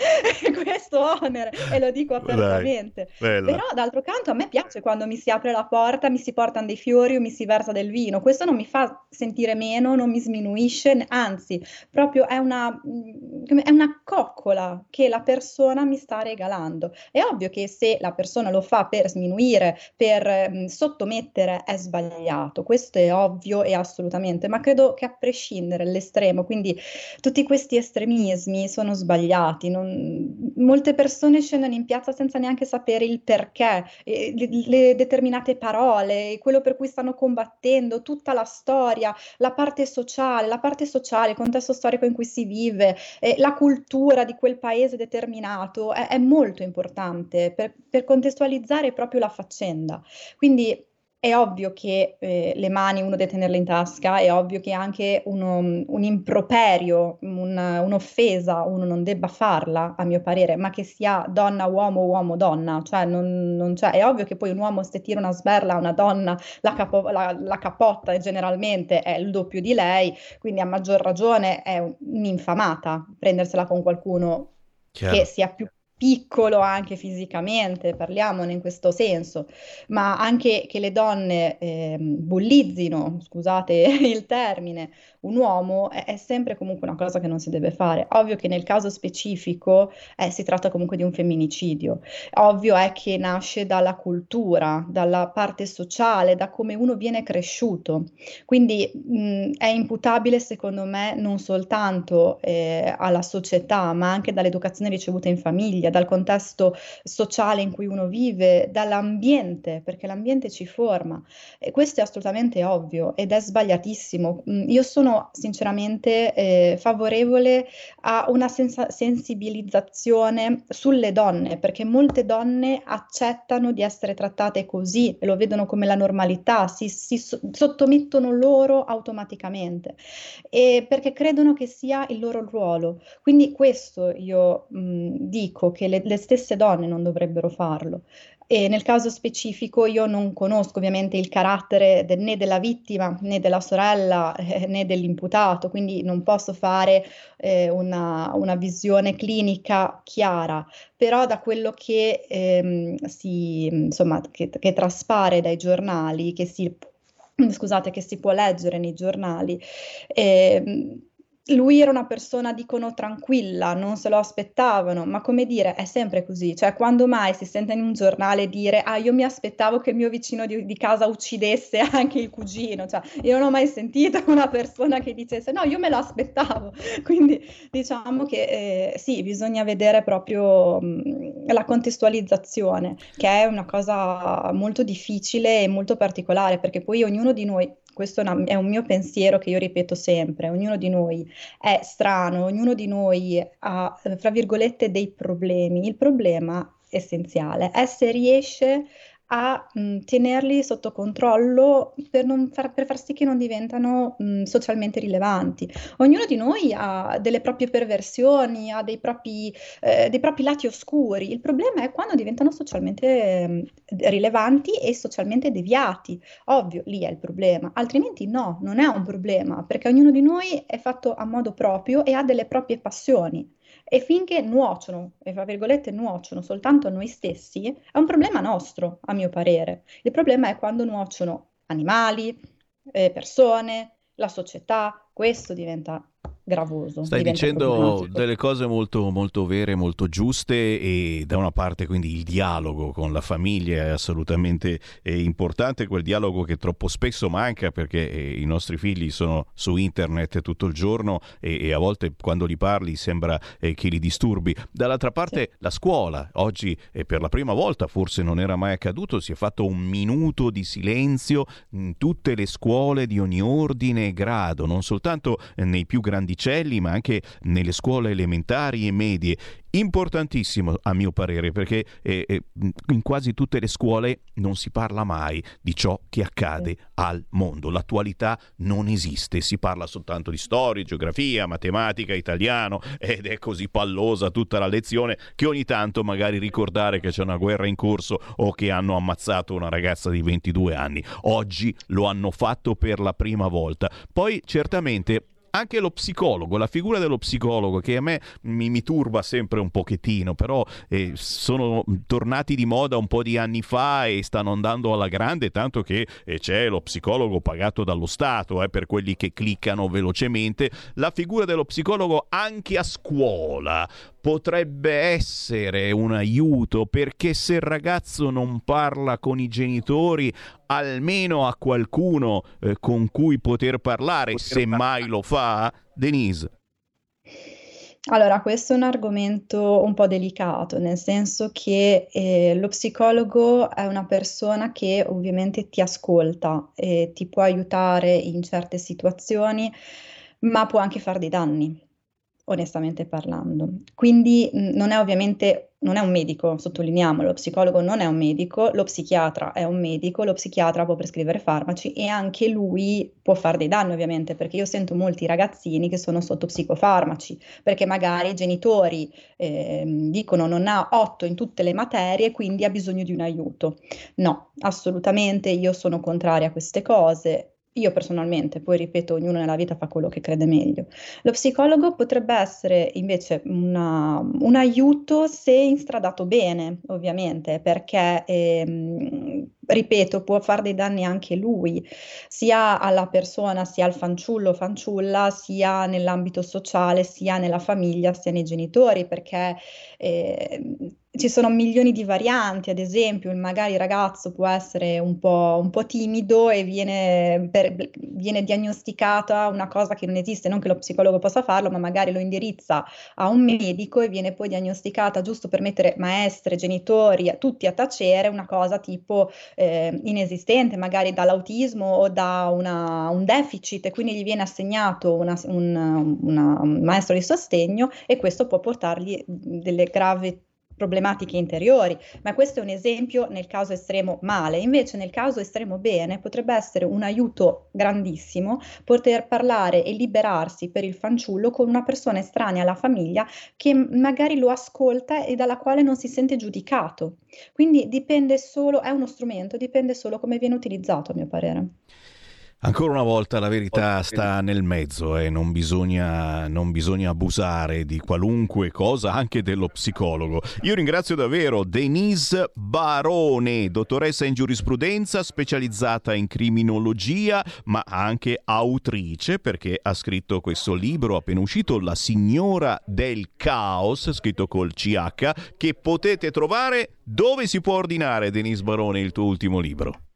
questo onere e lo dico apertamente. Dai, Però d'altro canto a me piace quando mi si apre la porta, mi si portano dei fiori o mi si versa del vino, questo non mi fa sentire meno, non mi sminuisce, anzi, proprio è una, mm, è una coccola che la persona mi sta regalando. È ovvio che se la persona lo fa per sminuire, per mh, mm, sottomettere, è sbagliato, questo è ovvio e assolutamente assolutamente, ma credo che a prescindere dall'estremo, quindi tutti questi estremismi sono sbagliati. Non, molte persone scendono in piazza senza neanche sapere il perché, eh, le, le, determinate parole, quello per cui stanno combattendo, tutta la storia, la parte sociale, la parte sociale, il contesto storico in cui si vive, eh, la cultura di quel paese determinato è, è molto importante per, per contestualizzare proprio la faccenda. Quindi è ovvio che eh, le mani uno deve tenerle in tasca, è ovvio che anche uno, un improperio, un, un'offesa uno non debba farla, a mio parere, ma che sia donna, uomo, uomo, donna, cioè non, non c'è. È ovvio che poi un uomo se tira una sberla a una donna la, capo, la, la capotta generalmente è il doppio di lei, quindi a maggior ragione è un'infamata prendersela con qualcuno Chiaro. che sia più piccolo anche fisicamente, parliamone in questo senso, ma anche che le donne eh, bullizzino, scusate il termine, un uomo è, è, sempre comunque una cosa che non si deve fare. Ovvio che nel caso specifico eh, si tratta comunque di un femminicidio. Ovvio è che nasce dalla cultura, dalla parte sociale, da come uno viene cresciuto. Quindi mh, è imputabile secondo me non soltanto eh, alla società, ma anche dall'educazione ricevuta in famiglia, dal contesto sociale in cui uno vive, dall'ambiente, perché l'ambiente ci forma. E questo è assolutamente ovvio ed è sbagliatissimo. Io sono sinceramente eh, favorevole a una sensa- sensibilizzazione sulle donne, perché molte donne accettano di essere trattate così e lo vedono come la normalità, si, si so- sottomettono loro automaticamente e perché credono che sia il loro ruolo. Quindi questo io mh, dico che le, le stesse donne non dovrebbero farlo. E nel caso specifico io non conosco ovviamente il carattere de- né della vittima né della sorella eh, né dell'imputato, quindi non posso fare eh, una, una, visione clinica chiara, però da quello che, ehm, si, insomma, che, che traspare dai giornali, che si, scusate, che si può leggere nei giornali, eh, lui era una persona, dicono, tranquilla, non se lo aspettavano, ma come dire, è sempre così, cioè quando mai si sente in un giornale dire, ah io mi aspettavo che il mio vicino di, di casa uccidesse anche il cugino, cioè io non ho mai sentito una persona che dicesse, no, io me lo aspettavo, quindi diciamo che eh, sì, bisogna vedere proprio mh, la contestualizzazione, che è una cosa molto difficile e molto particolare, perché poi ognuno di noi questo è un mio pensiero che io ripeto sempre, ognuno di noi è strano, ognuno di noi ha, fra virgolette, dei problemi. Il problema essenziale è se riesce a mh, tenerli sotto controllo per, far, per, far, sì che non diventano mh, socialmente rilevanti. Ognuno di noi ha delle proprie perversioni, ha dei propri, eh, dei propri lati oscuri. Il problema è quando diventano socialmente eh, rilevanti e socialmente deviati. Ovvio, lì è il problema, altrimenti no, non è un problema, perché ognuno di noi è fatto a modo proprio e ha delle proprie passioni. E finché nuociono, e fra virgolette nuociono soltanto a noi stessi, è un problema nostro, a mio parere. Il problema è quando nuociono animali, eh, persone, la società, questo diventa gravoso. Stai dicendo delle cose molto, molto vere, molto giuste e da una parte quindi il dialogo con la famiglia è assolutamente eh, importante, quel dialogo che troppo spesso manca perché eh, i nostri figli sono su internet tutto il giorno e, e a volte quando li parli sembra eh, che li disturbi. Dall'altra parte sì. la scuola, oggi per la prima volta forse non era mai accaduto, si è fatto un minuto di silenzio in tutte le scuole di ogni ordine e grado, non soltanto nei più grandi uccelli, ma anche nelle scuole elementari e medie. Importantissimo a mio parere perché eh, eh, in quasi tutte le scuole non si parla mai di ciò che accade al mondo. L'attualità non esiste, si parla soltanto di storia, geografia, matematica, italiano ed è così pallosa tutta la lezione che ogni tanto magari ricordare che c'è una guerra in corso o che hanno ammazzato una ragazza di 22 anni. Oggi lo hanno fatto per la prima volta. Poi certamente anche lo psicologo, la figura dello psicologo che a me mi, mi turba sempre un pochettino, però eh, sono tornati di moda un po' di anni fa e stanno andando alla grande, tanto che eh, c'è lo psicologo pagato dallo Stato eh, per quelli che cliccano velocemente. La figura dello psicologo anche a scuola potrebbe essere un aiuto perché se il ragazzo non parla con i genitori almeno ha qualcuno eh, con cui poter parlare se mai lo fa Denise? Allora, questo è un argomento un po' delicato, nel senso che eh, lo psicologo è una persona che ovviamente ti ascolta e ti può aiutare in certe situazioni, ma può anche fare dei danni onestamente parlando. Quindi mh, non è ovviamente non è un medico, sottolineiamolo, lo psicologo non è un medico, lo psichiatra è un medico, lo psichiatra può prescrivere farmaci e anche lui può fare dei danni ovviamente, perché io sento molti ragazzini che sono sotto psicofarmaci, perché magari i genitori eh, dicono non ha otto in tutte le materie, quindi ha bisogno di un aiuto. No, assolutamente io sono contraria a queste cose io personalmente, poi ripeto, ognuno nella vita fa quello che crede meglio. Lo psicologo potrebbe essere invece una, un aiuto se instradato bene, ovviamente, perché, ehm, ripeto, può fare dei danni anche lui, sia alla persona, sia al fanciullo o fanciulla, sia nell'ambito sociale, sia nella famiglia, sia nei genitori, perché eh, ci sono milioni di varianti, ad esempio, magari il ragazzo può essere un po', un po timido e viene, per, viene, diagnosticata una cosa che non esiste, non che lo psicologo possa farlo, ma magari lo indirizza a un medico e viene poi diagnosticata giusto per mettere maestre, genitori, tutti a tacere una cosa tipo eh, inesistente, magari dall'autismo o da una, un deficit e quindi gli viene assegnato una, un, una, un maestro di sostegno e questo può portargli delle gravi problematiche interiori, ma questo è un esempio nel caso estremo male, invece nel caso estremo bene potrebbe essere un aiuto grandissimo poter parlare e liberarsi per il fanciullo con una persona estranea alla famiglia che magari lo ascolta e dalla quale non si sente giudicato. Quindi dipende solo, è uno strumento, dipende solo come viene utilizzato a mio parere. Ancora una volta la verità sta nel mezzo e non bisogna, non bisogna, abusare di qualunque cosa, anche dello psicologo. Io ringrazio davvero Denise Barone, dottoressa in giurisprudenza, specializzata in criminologia, ma anche autrice perché ha scritto questo libro appena uscito, La signora del caos, scritto col CH, che potete trovare dove si può ordinare, Denise Barone, il tuo ultimo libro.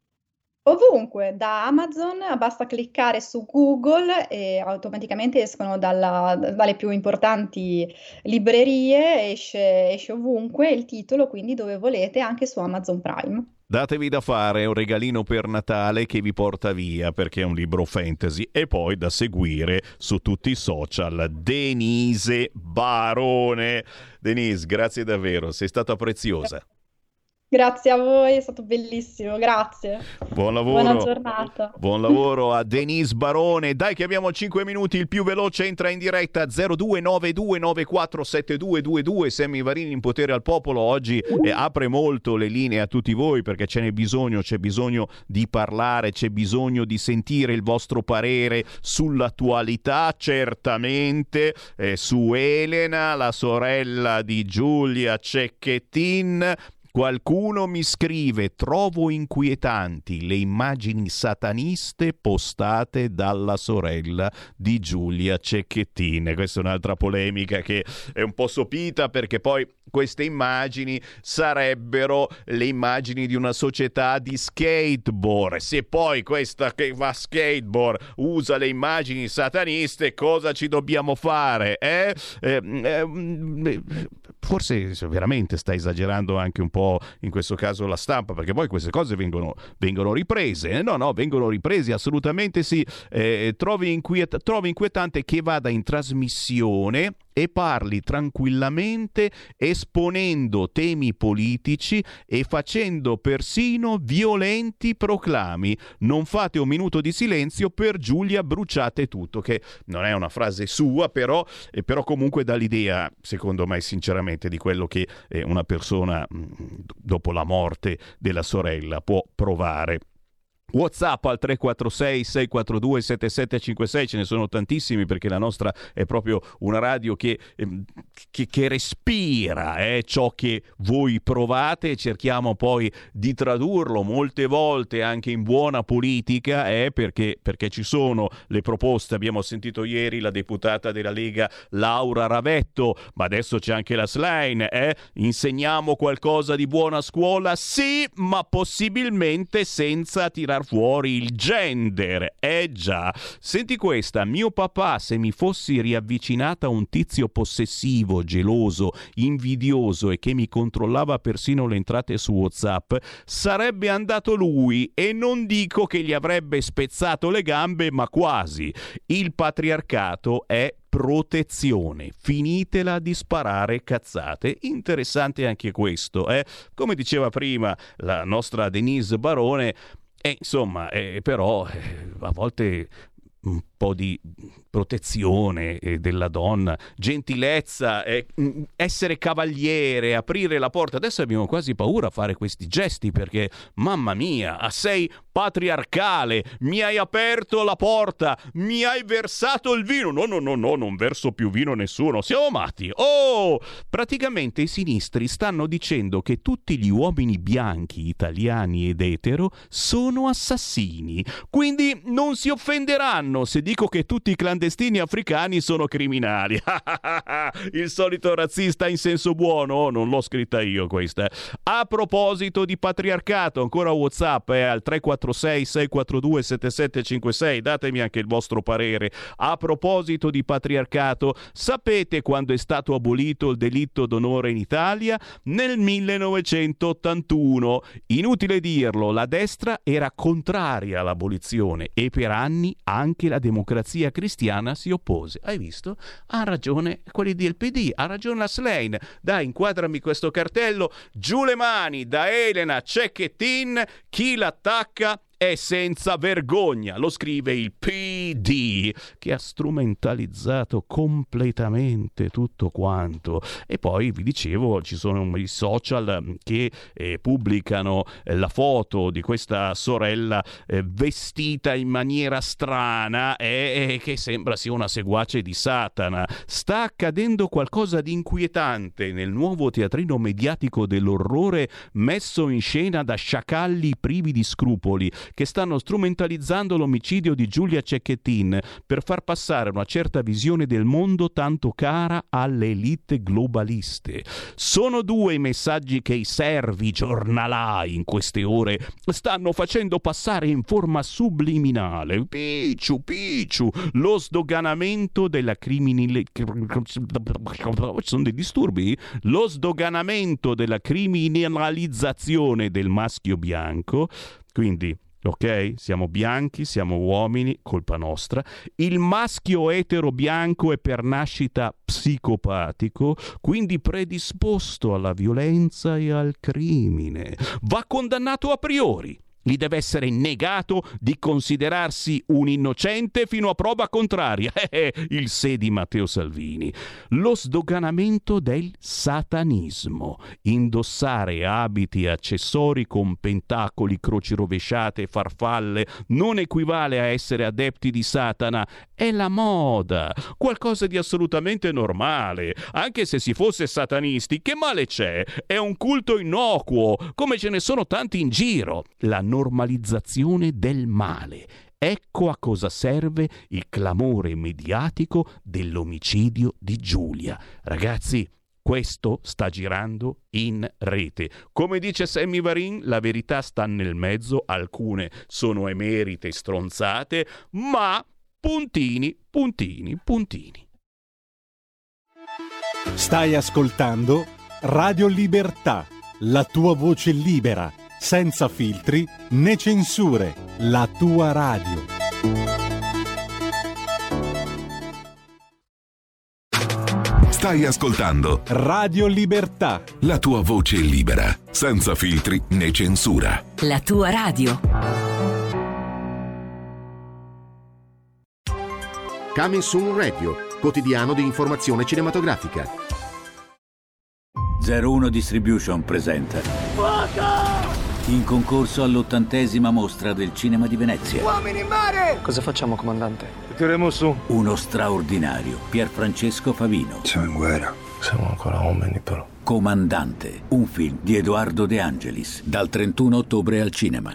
Ovunque, da Amazon basta cliccare su Google e automaticamente escono dalla, dalle più importanti librerie, esce, esce ovunque il titolo, quindi dove volete, anche su Amazon Prime. Datevi da fare un regalino per Natale che vi porta via perché è un libro fantasy e poi da seguire su tutti i social. Denise Barone. Denise, grazie davvero, sei stata preziosa. Grazie a voi, è stato bellissimo, grazie. Buon lavoro. Buona giornata. Buon lavoro a Denise Barone. Dai che abbiamo 5 minuti, il più veloce entra in diretta 0292947222. Semmi Varini in potere al popolo oggi eh, apre molto le linee a tutti voi perché ce n'è bisogno, c'è bisogno di parlare, c'è bisogno di sentire il vostro parere sull'attualità, certamente eh, su Elena, la sorella di Giulia Cecchettin Qualcuno mi scrive: Trovo inquietanti le immagini sataniste postate dalla sorella di Giulia Cecchettin. Questa è un'altra polemica che è un po' sopita perché poi queste immagini sarebbero le immagini di una società di skateboard. Se poi questa che va a skateboard usa le immagini sataniste, cosa ci dobbiamo fare? Eh? Eh, eh, forse veramente sta esagerando anche un po' in questo caso la stampa, perché poi queste cose vengono, vengono riprese. No, no, vengono riprese assolutamente sì. Eh, trovi, inquiet- trovi inquietante che vada in trasmissione e parli tranquillamente esponendo temi politici e facendo persino violenti proclami. Non fate un minuto di silenzio per Giulia bruciate tutto, che non è una frase sua, però, eh, però comunque dà l'idea, secondo me sinceramente, di quello che eh, una persona mm, dopo la morte della sorella può provare. WhatsApp al 346 642 7756, ce ne sono tantissimi perché la nostra è proprio una radio che, ehm, che, che respira eh, ciò che voi provate cerchiamo poi di tradurlo molte volte anche in buona politica eh, perché, perché ci sono le proposte. Abbiamo sentito ieri la deputata della Lega Laura Ravetto, ma adesso c'è anche la Slime. Eh? Insegniamo qualcosa di buona scuola? Sì, ma possibilmente senza tirar fuori il gender. Eh già. Senti questa, mio papà se mi fossi riavvicinata a un tizio possessivo, geloso, invidioso e che mi controllava persino le entrate su WhatsApp, sarebbe andato lui e non dico che gli avrebbe spezzato le gambe, ma quasi. Il patriarcato è protezione. Finitela di sparare cazzate. Interessante anche questo, eh? Come diceva prima la nostra Denise Barone, e insomma, eh, però eh, a volte un po' di protezione eh, della donna, gentilezza, eh, mm, essere cavaliere, aprire la porta. Adesso abbiamo quasi paura a fare questi gesti perché, mamma mia, sei patriarcale, mi hai aperto la porta, mi hai versato il vino. No, no, no, no, non verso più vino nessuno, siamo matti. Oh! Praticamente i sinistri stanno dicendo che tutti gli uomini bianchi, italiani ed etero sono assassini. Quindi non si offenderanno se dico che tutti i clandestini africani sono criminali. Il solito razzista in senso buono, oh, non l'ho scritta io questa. A proposito di patriarcato, ancora WhatsApp è al 346 642 7756, datemi anche il vostro parere. A proposito di patriarcato, sapete quando è stato abolito il delitto d'onore in Italia? Nel 1981. Inutile dirlo, la destra era contraria all'abolizione e per anni anche la democrazia cristiana si oppose. Hai visto? Ha ragione quelli del PD, ha ragione la Slane. Dai, inquadrami questo cartello. Giù le mani da Elena Cecchettin. Chi l'attacca è senza vergogna, lo scrive il PD che ha strumentalizzato completamente tutto quanto. E poi vi dicevo, ci sono i social che eh, pubblicano eh, la foto di questa sorella eh, vestita in maniera strana e che sembra sia una seguace di Satana. Sta accadendo qualcosa di inquietante nel nuovo teatrino mediatico dell'orrore messo in scena da sciacalli privi di scrupoli che stanno strumentalizzando l'omicidio di Giulia Cecchettin per far passare una certa visione del mondo tanto cara alle elite globaliste. Sono due i messaggi che i servi giornalai in queste ore stanno facendo passare in forma subliminale. Picciu, picciu, lo sdoganamento della criminalità. Sono dei disturbi? Lo sdoganamento della criminalizzazione del maschio bianco. Quindi ok? Siamo bianchi, siamo uomini, colpa nostra. Il maschio etero bianco è per nascita psicopatico, quindi predisposto alla violenza e al crimine. Va condannato a priori gli deve essere negato di considerarsi un innocente fino a prova contraria. Eh, eh, il sé di Matteo Salvini. Lo sdoganamento del satanismo. Indossare abiti e accessori con pentacoli, croci rovesciate e farfalle non equivale a essere adepti di Satana. È la moda, qualcosa di assolutamente normale. Anche se si fosse satanisti, che male c'è? È un culto innocuo, come ce ne sono tanti in giro. La normalizzazione del male. Ecco a cosa serve il clamore mediatico dell'omicidio di Giulia. Ragazzi, questo sta girando in rete. Come dice Sammy Varin, la verità sta nel mezzo, alcune sono emerite stronzate, ma puntini, puntini, puntini. Stai ascoltando Radio Libertà, la tua voce libera senza filtri né censure, la tua radio. Stai ascoltando Radio Libertà, la tua voce libera, senza filtri né censura. La tua radio. Coming Soon Radio, quotidiano di informazione cinematografica. 01 Distribution presenta. Fuoco! In concorso all'ottantesima mostra del cinema di Venezia. Uomini in mare! Cosa facciamo, comandante? Tireremo su. Uno straordinario, Pierfrancesco Favino. Siamo in guerra, siamo ancora uomini però. Comandante, un film di Edoardo De Angelis, dal 31 ottobre al cinema.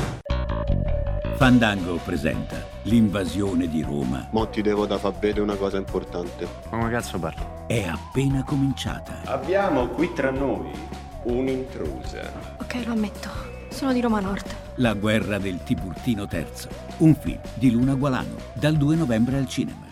Fandango presenta l'invasione di Roma. Mo ti devo da far vedere una cosa importante. Ma come cazzo parlo? È appena cominciata. Abbiamo qui tra noi un'intrusa. Ok, lo ammetto. Sono di Roma Nord. La guerra del Tiburtino III. Un film di Luna Gualano. Dal 2 novembre al cinema.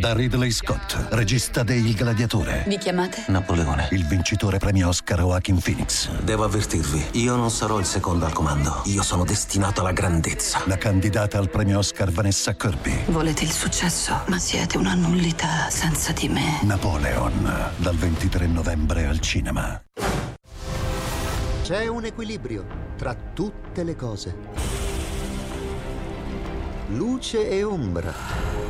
Da Ridley Scott, regista de Il Gladiatore. Vi chiamate? Napoleone. Il vincitore premio Oscar Joaquin Phoenix. Devo avvertirvi, io non sarò il secondo al comando. Io sono destinato alla grandezza. La candidata al premio Oscar Vanessa Kirby. Volete il successo, ma siete una nullità senza di me. Napoleon, dal 23 novembre al cinema. C'è un equilibrio tra tutte le cose. Luce e ombra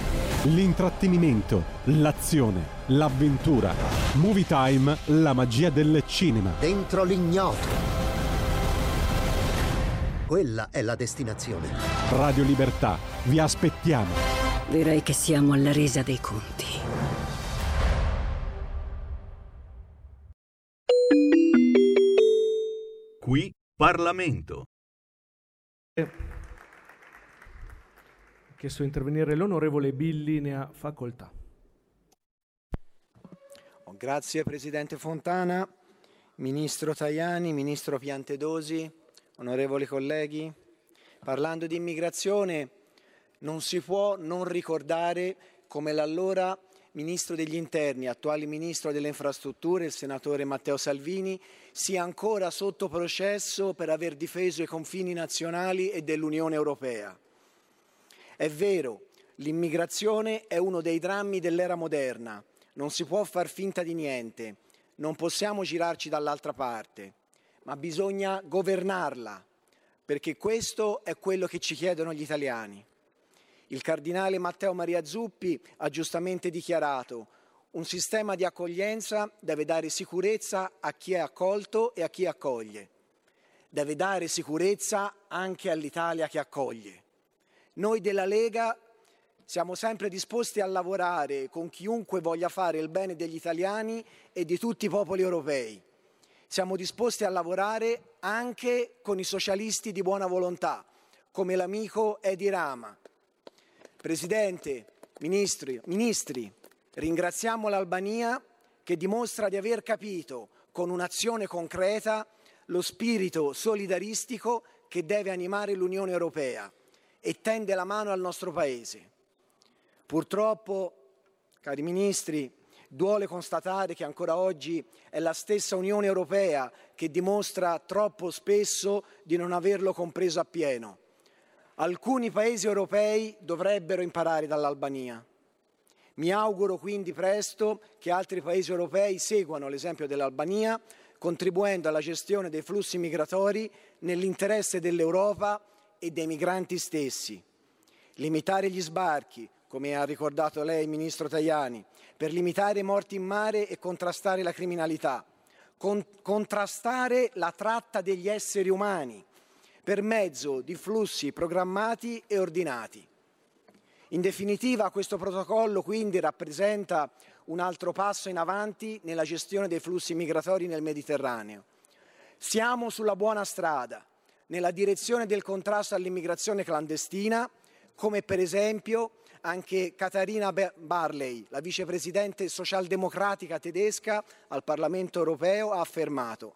L'intrattenimento, l'azione, l'avventura. Movie Time, la magia del cinema. Dentro l'ignoto. Quella è la destinazione. Radio Libertà, vi aspettiamo. Direi che siamo alla resa dei conti. Qui Parlamento chiesto di intervenire l'onorevole Billi, ne ha facoltà. Grazie Presidente Fontana, Ministro Tajani, Ministro Piantedosi, onorevoli colleghi. Parlando di immigrazione non si può non ricordare come l'allora Ministro degli Interni, attuale Ministro delle Infrastrutture, il senatore Matteo Salvini, sia ancora sotto processo per aver difeso i confini nazionali e dell'Unione Europea. È vero, l'immigrazione è uno dei drammi dell'era moderna, non si può far finta di niente, non possiamo girarci dall'altra parte, ma bisogna governarla, perché questo è quello che ci chiedono gli italiani. Il cardinale Matteo Maria Zuppi ha giustamente dichiarato Un sistema di accoglienza deve dare sicurezza a chi è accolto e a chi accoglie. Deve dare sicurezza anche all'Italia che accoglie. Noi della Lega siamo sempre disposti a lavorare con chiunque voglia fare il bene degli italiani e di tutti i popoli europei. Siamo disposti a lavorare anche con i socialisti di buona volontà, come l'amico Edi Rama. Presidente, ministri, ministri ringraziamo l'Albania che dimostra di aver capito con un'azione concreta lo spirito solidaristico che deve animare l'Unione Europea e tende la mano al nostro Paese. Purtroppo, cari ministri, duole constatare che ancora oggi è la stessa Unione Europea che dimostra troppo spesso di non averlo compreso appieno. Alcuni paesi europei dovrebbero imparare dall'Albania. Mi auguro quindi presto che altri paesi europei seguano l'esempio dell'Albania, contribuendo alla gestione dei flussi migratori nell'interesse dell'Europa e dei migranti stessi. Limitare gli sbarchi, come ha ricordato lei, Ministro Tajani, per limitare i morti in mare e contrastare la criminalità, con- contrastare la tratta degli esseri umani per mezzo di flussi programmati e ordinati. In definitiva, questo protocollo quindi rappresenta un altro passo in avanti nella gestione dei flussi migratori nel Mediterraneo. Siamo sulla buona strada, nella direzione del contrasto all'immigrazione clandestina, come per esempio anche Katarina Barley, la vicepresidente socialdemocratica tedesca al Parlamento europeo, ha affermato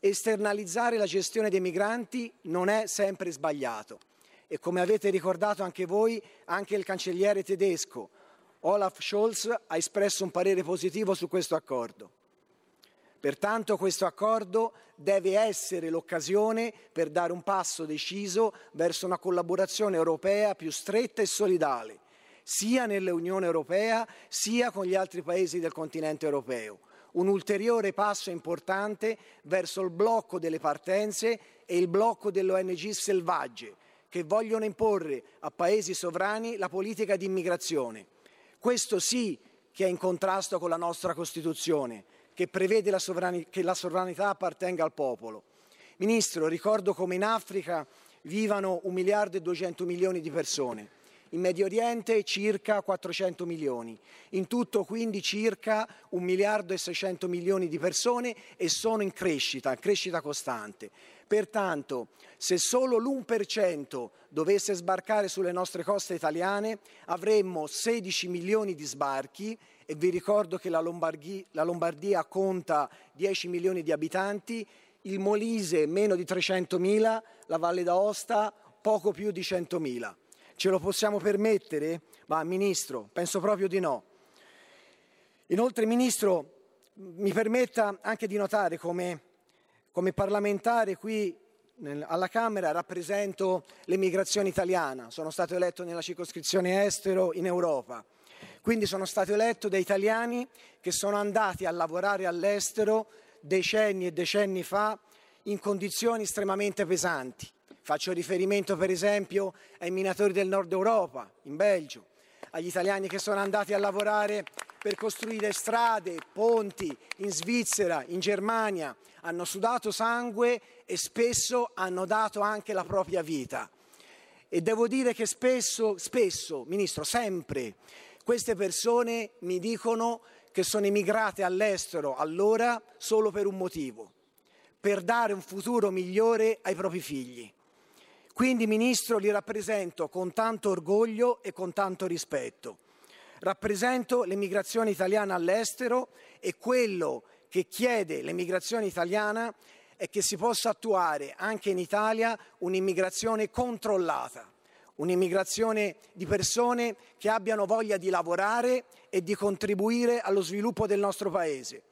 esternalizzare la gestione dei migranti non è sempre sbagliato. E come avete ricordato anche voi, anche il cancelliere tedesco Olaf Scholz ha espresso un parere positivo su questo accordo. Pertanto questo accordo deve essere l'occasione per dare un passo deciso verso una collaborazione europea più stretta e solidale, sia nell'Unione Europea sia con gli altri paesi del continente europeo. Un ulteriore passo importante verso il blocco delle partenze e il blocco delle ONG selvagge che vogliono imporre a paesi sovrani la politica di immigrazione. Questo sì che è in contrasto con la nostra Costituzione, che prevede la che la sovranità appartenga al popolo. Ministro, ricordo come in Africa vivano un miliardo e 200 milioni di persone in Medio Oriente circa 400 milioni, in tutto quindi circa 1 miliardo e 600 milioni di persone e sono in crescita, crescita costante. Pertanto, se solo l'1% dovesse sbarcare sulle nostre coste italiane, avremmo 16 milioni di sbarchi e vi ricordo che la Lombardia, la Lombardia conta 10 milioni di abitanti, il Molise meno di 300 mila, la Valle d'Aosta poco più di 100 mila. Ce lo possiamo permettere? Ma Ministro, penso proprio di no. Inoltre, Ministro, mi permetta anche di notare come, come parlamentare qui alla Camera rappresento l'emigrazione italiana, sono stato eletto nella circoscrizione estero in Europa, quindi sono stato eletto da italiani che sono andati a lavorare all'estero decenni e decenni fa in condizioni estremamente pesanti. Faccio riferimento per esempio ai minatori del nord Europa, in Belgio, agli italiani che sono andati a lavorare per costruire strade, ponti in Svizzera, in Germania, hanno sudato sangue e spesso hanno dato anche la propria vita. E devo dire che spesso, spesso, Ministro, sempre, queste persone mi dicono che sono emigrate all'estero allora solo per un motivo, per dare un futuro migliore ai propri figli. Quindi, Ministro, li rappresento con tanto orgoglio e con tanto rispetto. Rappresento l'emigrazione italiana all'estero e quello che chiede l'emigrazione italiana è che si possa attuare anche in Italia un'immigrazione controllata, un'immigrazione di persone che abbiano voglia di lavorare e di contribuire allo sviluppo del nostro Paese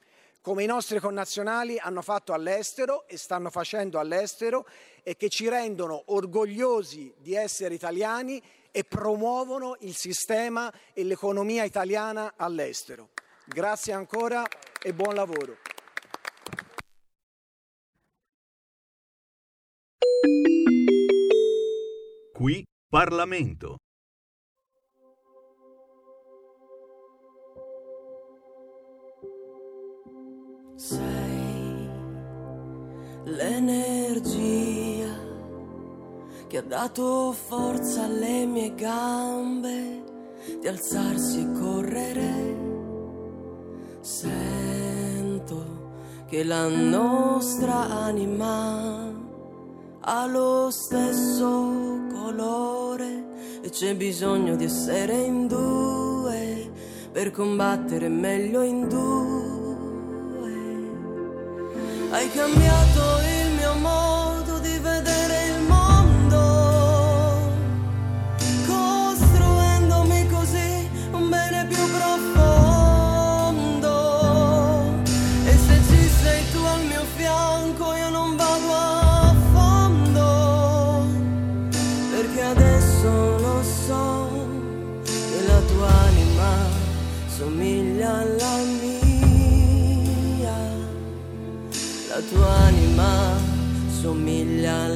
come i nostri connazionali hanno fatto all'estero e stanno facendo all'estero e che ci rendono orgogliosi di essere italiani e promuovono il sistema e l'economia italiana all'estero. Grazie ancora e buon lavoro. Qui Parlamento. Sei l'energia che ha dato forza alle mie gambe di alzarsi e correre. Sento che la nostra anima ha lo stesso colore e c'è bisogno di essere in due per combattere meglio in due. Hai cambiato somiglia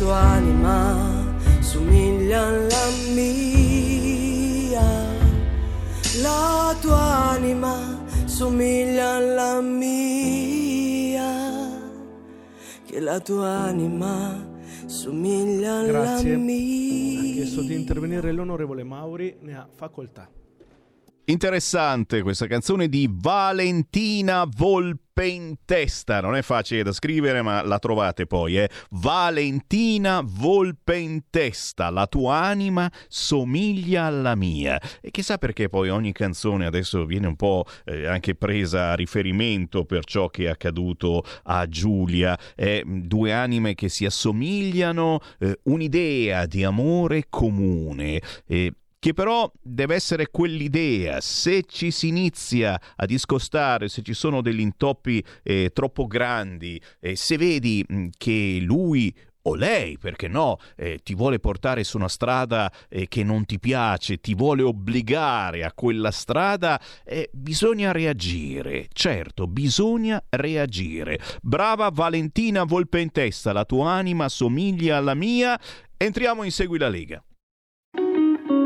tua anima somiglia alla mia, la tua anima somiglia alla mia, che la tua anima somiglia alla Grazie. mia. Ha chiesto di intervenire l'onorevole Mauri, ne ha facoltà. Interessante questa canzone di Valentina Volpe in testa. Non è facile da scrivere, ma la trovate poi, eh. Valentina Volpe in testa. La tua anima somiglia alla mia. E chissà perché poi ogni canzone adesso viene un po' eh, anche presa a riferimento per ciò che è accaduto a Giulia. Eh, due anime che si assomigliano, eh, un'idea di amore comune. Eh, che però deve essere quell'idea. Se ci si inizia a discostare, se ci sono degli intoppi eh, troppo grandi, eh, se vedi che lui o lei, perché no, eh, ti vuole portare su una strada eh, che non ti piace, ti vuole obbligare a quella strada, eh, bisogna reagire. Certo, bisogna reagire. Brava Valentina Volpe la tua anima somiglia alla mia. Entriamo in Segui la Lega.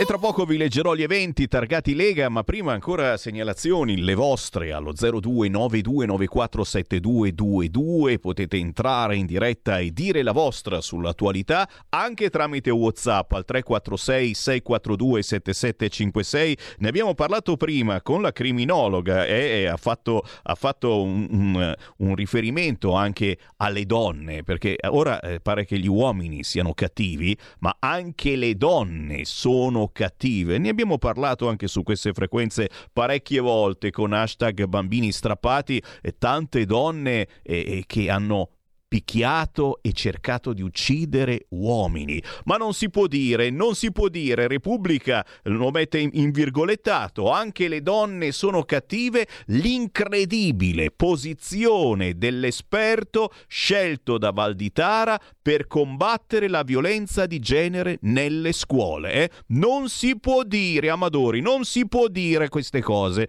E tra poco vi leggerò gli eventi targati Lega, ma prima ancora segnalazioni, le vostre allo 0292947222. Potete entrare in diretta e dire la vostra sull'attualità anche tramite WhatsApp al 346 642 7756. Ne abbiamo parlato prima con la criminologa e ha fatto, ha fatto un, un, un, riferimento anche alle donne, perché ora eh, pare che gli uomini siano cattivi, ma anche le donne sono cattive. Ne abbiamo parlato anche su queste frequenze parecchie volte con hashtag bambini strappati e tante donne eh, che hanno picchiato e cercato di uccidere uomini. Ma non si può dire, non si può dire, Repubblica lo mette in, virgolettato, anche le donne sono cattive, l'incredibile posizione dell'esperto scelto da Valditara per combattere la violenza di genere nelle scuole. Eh? Non si può dire, Amadori, non si può dire queste cose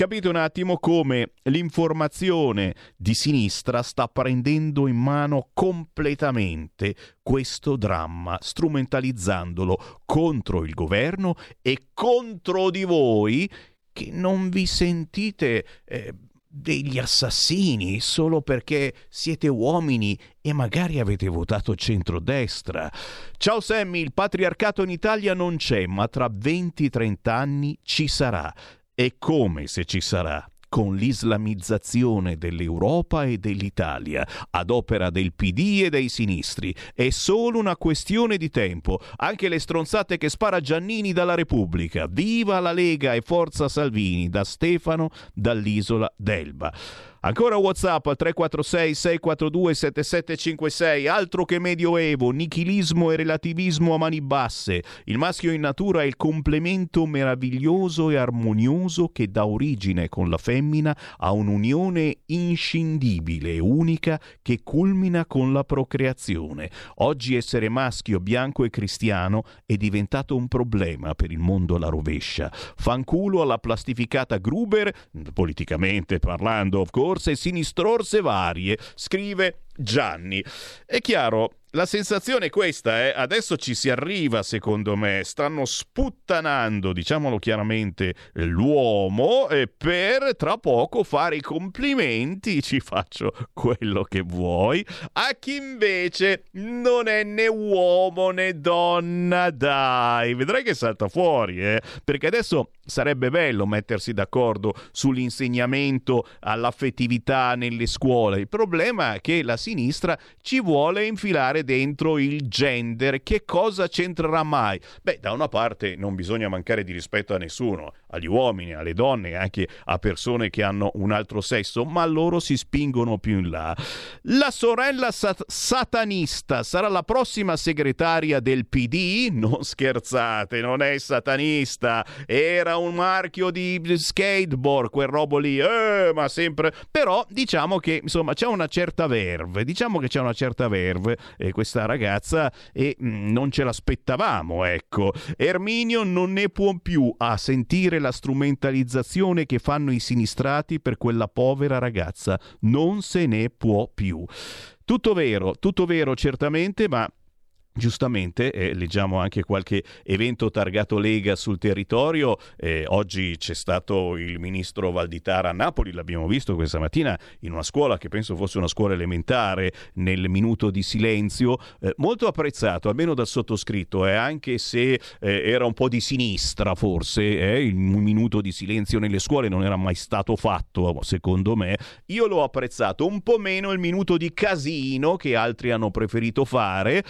capite un attimo come l'informazione di sinistra sta prendendo in mano completamente questo dramma, strumentalizzandolo contro il governo e contro di voi che non vi sentite eh, degli assassini solo perché siete uomini e magari avete votato centrodestra. Ciao Sammy, il patriarcato in Italia non c'è, ma tra 20-30 anni ci sarà. È come se ci sarà con l'islamizzazione dell'Europa e dell'Italia, ad opera del PD e dei sinistri. È solo una questione di tempo. Anche le stronzate che spara Giannini dalla Repubblica. Viva la Lega e Forza Salvini, da Stefano, dall'isola d'Elba. Ancora WhatsApp al 346 642 7756, altro che medioevo, nichilismo e relativismo a mani basse. Il maschio in natura è il complemento meraviglioso e armonioso che dà origine con la femmina a un'unione inscindibile e unica che culmina con la procreazione. Oggi essere maschio, bianco e cristiano è diventato un problema per il mondo alla rovescia. Fanculo alla plastificata Gruber, politicamente parlando, of course, e sinistrorse varie, scrive Gianni. È chiaro, la sensazione è questa, eh? adesso ci si arriva secondo me, stanno sputtanando, diciamolo chiaramente, l'uomo eh, per tra poco fare i complimenti, ci faccio quello che vuoi, a chi invece non è né uomo né donna, dai, vedrai che salta fuori, eh? perché adesso sarebbe bello mettersi d'accordo sull'insegnamento all'affettività nelle scuole, il problema è che la sinistra ci vuole infilare buttare dentro il gender. Che cosa c'entrerà mai? Beh, da una parte non bisogna mancare di rispetto a nessuno, agli uomini, alle donne, anche a persone che hanno un altro sesso, ma loro si spingono più in là. La sorella sat- satanista sarà la prossima segretaria del PD? Non scherzate, non è satanista, era un marchio di skateboard, quel robo lì, eh, ma sempre... Però diciamo che insomma c'è una certa verve, diciamo che c'è una certa verve eh, questa ragazza e mh, mm, non ce l'aspettavamo, ecco. Erminio non ne può più a sentire la strumentalizzazione che fanno i sinistrati per quella povera ragazza. Non se ne può più. Tutto vero, tutto vero certamente, ma Giustamente, eh, leggiamo anche qualche evento targato Lega sul territorio. Eh, oggi c'è stato il ministro Valditara a Napoli, l'abbiamo visto questa mattina in una scuola che penso fosse una scuola elementare, nel minuto di silenzio, eh, molto apprezzato, almeno dal sottoscritto, eh, anche se eh, era un po' di sinistra forse, eh, il minuto di silenzio nelle scuole non era mai stato fatto, secondo me. Io l'ho apprezzato, un po' meno il minuto di casino che altri hanno preferito fare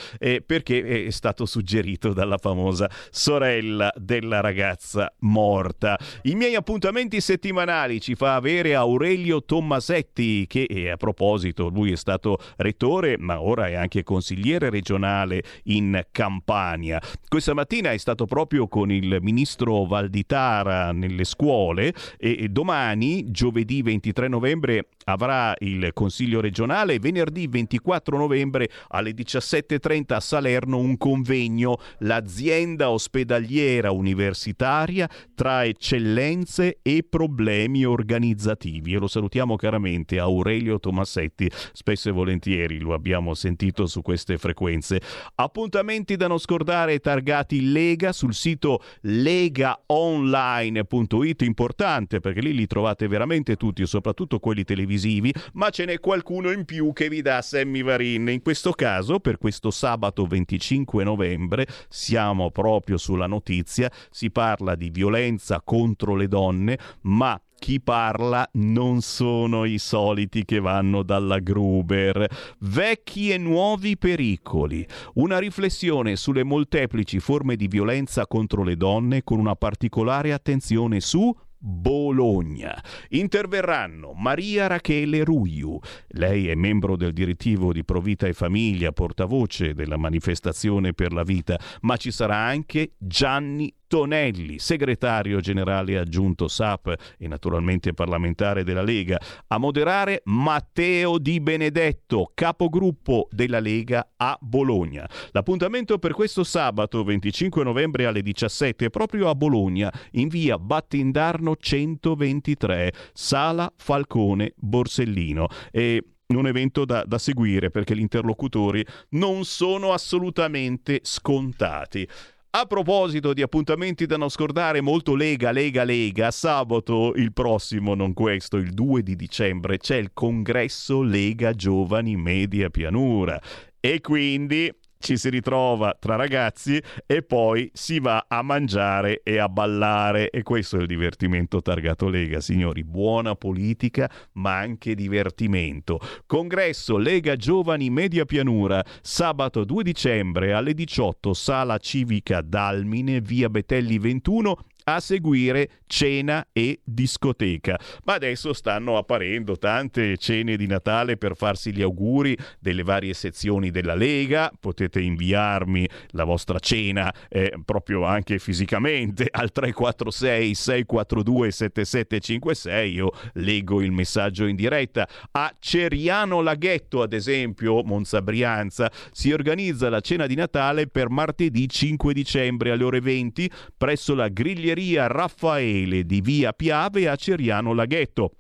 perché è stato suggerito dalla famosa sorella della ragazza morta. I miei appuntamenti settimanali ci fa avere Aurelio Tommasetti che a proposito lui è stato rettore ma ora è anche consigliere regionale in Campania. Questa mattina è stato proprio con il ministro Valditara nelle scuole e domani giovedì 23 novembre avrà il Consiglio regionale venerdì 24 novembre alle 17.30 a Salerno un convegno. L'azienda ospedaliera universitaria tra eccellenze e problemi organizzativi. E lo salutiamo caramente Aurelio Tomassetti spesso e volentieri lo abbiamo sentito su queste frequenze. Appuntamenti da non scordare targati Lega sul sito legaonline.it importante perché lì li trovate veramente tutti soprattutto quelli televisivi televisivi, ma ce n'è qualcuno in più che vi dà Sammy Varin. In questo caso, per questo sabato 25 novembre, siamo proprio sulla notizia, si parla di violenza contro le donne, ma chi parla non sono i soliti che vanno dalla Gruber. Vecchi e nuovi pericoli. Una riflessione sulle molteplici forme di violenza contro le donne con una particolare attenzione su Bologna. Interverranno Maria Rachele Ruiu, lei è membro del direttivo di Provita e Famiglia, portavoce della manifestazione per la vita, ma ci sarà anche Gianni Tonelli, segretario generale aggiunto SAP e naturalmente parlamentare della Lega, a moderare Matteo Di Benedetto, capogruppo della Lega a Bologna. L'appuntamento per questo sabato 25 novembre alle 17 proprio a Bologna, in via Battindarno 123, Sala Falcone Borsellino. E un evento da, da, seguire perché gli interlocutori non sono assolutamente scontati. A proposito di appuntamenti da non scordare, molto Lega, Lega, Lega, sabato il prossimo, non questo, il 2 di dicembre, c'è il congresso Lega Giovani Media Pianura. E quindi ci si ritrova tra ragazzi e poi si va a mangiare e a ballare e questo è il divertimento targato Lega, signori, buona politica ma anche divertimento. Congresso Lega Giovani Media Pianura, sabato 2 dicembre alle 18, sala civica Dalmine, via Betelli 21 a seguire cena e discoteca. Ma adesso stanno apparendo tante cene di Natale per farsi gli auguri delle varie sezioni della Lega. Potete inviarmi la vostra cena eh, proprio anche fisicamente al 346 642 7756. Io leggo il messaggio in diretta. A Ceriano Laghetto, ad esempio, Monza Brianza, si organizza la cena di Natale per martedì 5 dicembre alle ore 20 presso la griglieria Galleria Raffaele di via Piave a Ceriano Laghetto.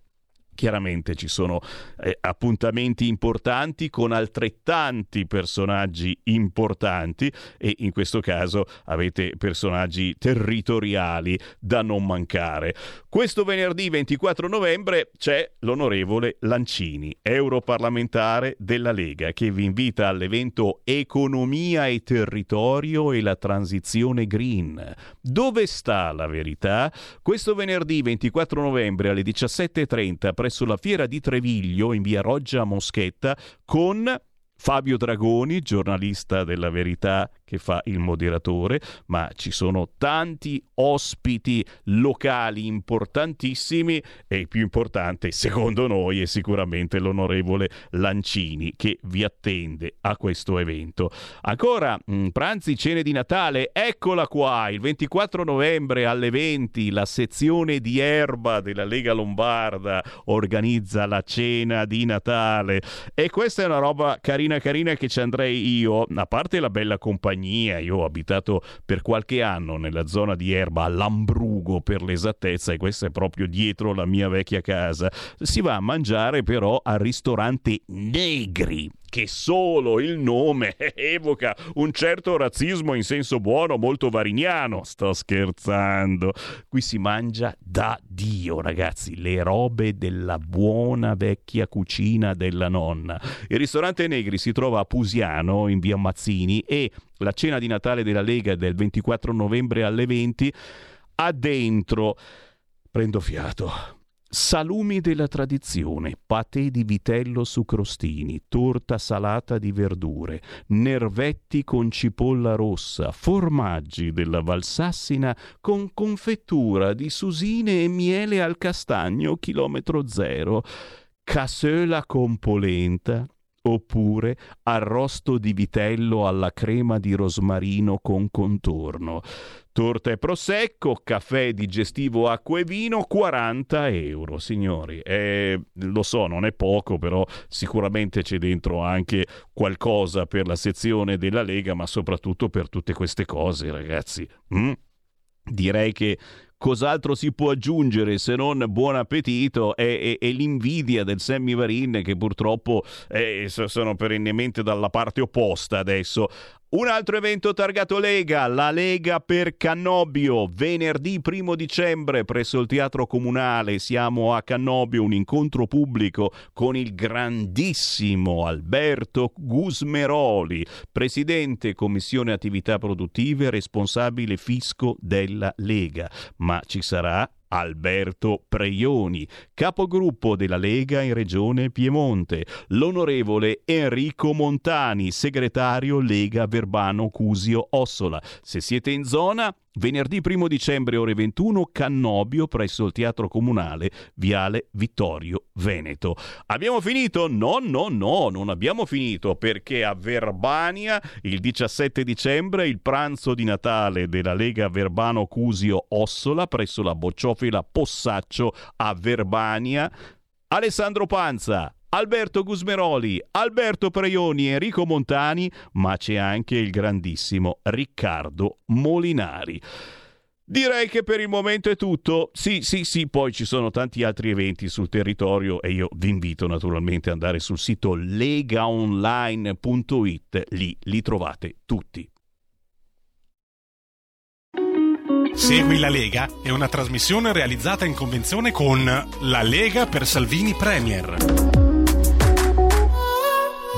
Chiaramente ci sono eh, appuntamenti importanti con altrettanti personaggi importanti e in questo caso avete personaggi territoriali da non mancare. Questo venerdì 24 novembre c'è l'onorevole Lancini, europarlamentare della Lega, che vi invita all'evento Economia e territorio e la transizione green. Dove sta la verità? Questo venerdì 24 novembre alle 17.30 presso la fiera di Treviglio in via Roggia Moschetta con Fabio Dragoni, giornalista della Verità che fa il moderatore, ma ci sono tanti ospiti locali importantissimi e il più importante, secondo noi, è sicuramente l'onorevole Lancini che vi attende a questo evento. Ancora, mm, pranzi, cene di Natale, eccola qua, il 24 novembre alle 20 la sezione di erba della Lega Lombarda organizza la cena di Natale e questa è una roba carina carina che ci andrei io, a parte la bella compagnia compagnia. Io ho abitato per qualche anno nella zona di Erba, a Lambrugo per l'esattezza, e questa è proprio dietro la mia vecchia casa. Si va a mangiare però al ristorante Negri che solo il nome evoca un certo razzismo in senso buono, molto variniano. Sto scherzando. Qui si mangia da Dio, ragazzi, le robe della buona vecchia cucina della nonna. Il ristorante Negri si trova a Pusiano, in via Mazzini, e la cena di Natale della Lega del 24 novembre alle 20 ha dentro prendo fiato Salumi della tradizione, patè di vitello su crostini, torta salata di verdure, nervetti con cipolla rossa, formaggi della Valsassina con confettura di susine e miele al castagno chilometro zero, cassola con polenta, oppure arrosto di vitello alla crema di rosmarino con contorno. Torta e prosecco, caffè digestivo, acqua e vino, 40 euro, signori. Eh, lo so, non è poco, però sicuramente c'è dentro anche qualcosa per la sezione della Lega, ma soprattutto per tutte queste cose, ragazzi. Mm? Direi che cos'altro si può aggiungere se non buon appetito e, e, e l'invidia del Sammy Varin che purtroppo eh, sono perennemente dalla parte opposta adesso. Un altro evento targato Lega, la Lega per Cannobio, venerdì 1 dicembre presso il Teatro Comunale. Siamo a Cannobio, un incontro pubblico con il grandissimo Alberto Gusmeroli, presidente Commissione Attività Produttive, responsabile fisco della Lega. Ma ci sarà Alberto Preioni, capogruppo della Lega in Regione Piemonte, l'onorevole Enrico Montani, segretario Lega Verbano Cusio Ossola. Se siete in zona, venerdì 1 dicembre ore 21 Cannobio presso il Teatro Comunale, Viale Vittorio Veneto. Abbiamo finito? No, no, no, non abbiamo finito perché a Verbania il 17 dicembre il pranzo di Natale della Lega Verbano Cusio Ossola presso la Bocciofila Possaccio a Verbania. Alessandro Panza, Alberto Gusmeroli, Alberto Preioni, Enrico Montani, ma c'è anche il grandissimo Riccardo Molinari. Direi che per il momento è tutto. Sì, sì, sì, poi ci sono tanti altri eventi sul territorio e io vi invito naturalmente ad andare sul sito legaonline.it, lì li trovate tutti. Segui la Lega è una trasmissione realizzata in convenzione con La Lega per Salvini Premier.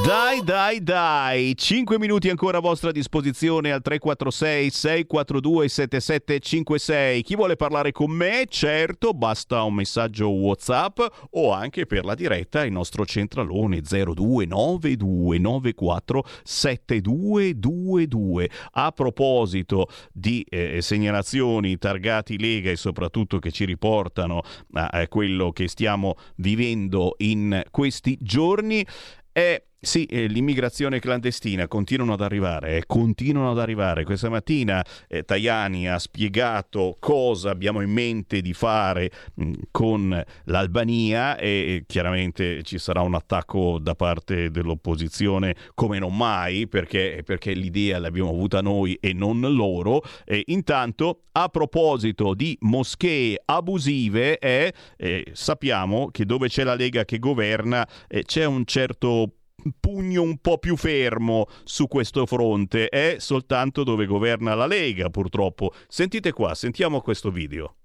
Dai, dai, dai, 5 minuti ancora a vostra disposizione al 346 642 7756. Chi vuole parlare con me? Certo, basta un messaggio WhatsApp o anche per la diretta il nostro centralone 0292947222. A proposito di eh, segnalazioni targati Lega e soprattutto che ci riportano a, a quello che stiamo vivendo in questi giorni, è sì, eh, l'immigrazione clandestina continuano ad arrivare, eh, continuano ad arrivare. Questa mattina eh, Tajani ha spiegato cosa abbiamo in mente di fare mh, mm, con l'Albania e chiaramente ci sarà un attacco da parte dell'opposizione come non mai perché, perché l'idea l'abbiamo avuta noi e non loro. E intanto, a proposito di moschee abusive, eh, sappiamo che dove c'è la Lega che governa eh, c'è un certo pugno un po' più fermo su questo fronte, è soltanto dove governa la Lega purtroppo. Sentite qua, sentiamo questo video.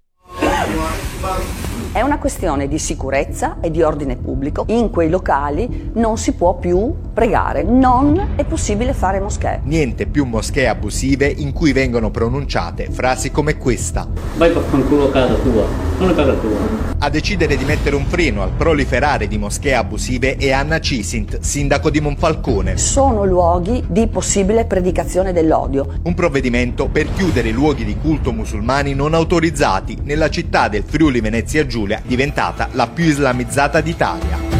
È una questione di sicurezza e di ordine pubblico. In quei locali non si può più pregare, non è possibile fare moschee. Niente più moschee abusive in cui vengono pronunciate frasi come questa. Vai per fanculo casa tua, non è casa tua. A decidere di mettere un freno al proliferare di moschee abusive è Anna Cisint, sindaco di Monfalcone. Sono luoghi di possibile predicazione dell'odio. Un provvedimento per chiudere i luoghi di culto musulmani non autorizzati nella città del Friuli Venezia Giulia, diventata la più islamizzata d'Italia.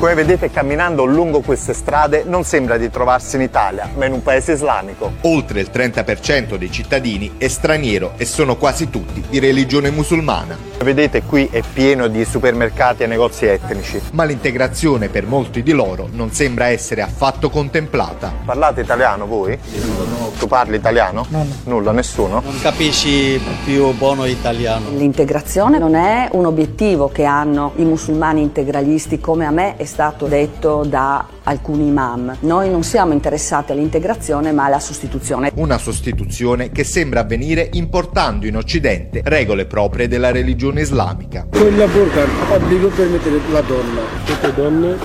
Come vedete camminando lungo queste strade non sembra di trovarsi in Italia, ma in un paese islamico. Oltre il 30% dei cittadini è straniero e sono quasi tutti di religione musulmana. Vedete qui è pieno di supermercati e negozi etnici, ma l'integrazione per molti di loro non sembra essere affatto contemplata. Parlate italiano voi? No. Tu parli italiano? No, no. Nulla, nessuno? Non capisci più buono italiano. L'integrazione non è un obiettivo che hanno i musulmani integralisti come a me è stato detto da alcuni imam. Noi non siamo interessati all'integrazione ma alla sostituzione. Una sostituzione che sembra avvenire importando in Occidente regole proprie della religione islamica. Quella burka obbligo per mettere la donna. Tutte donne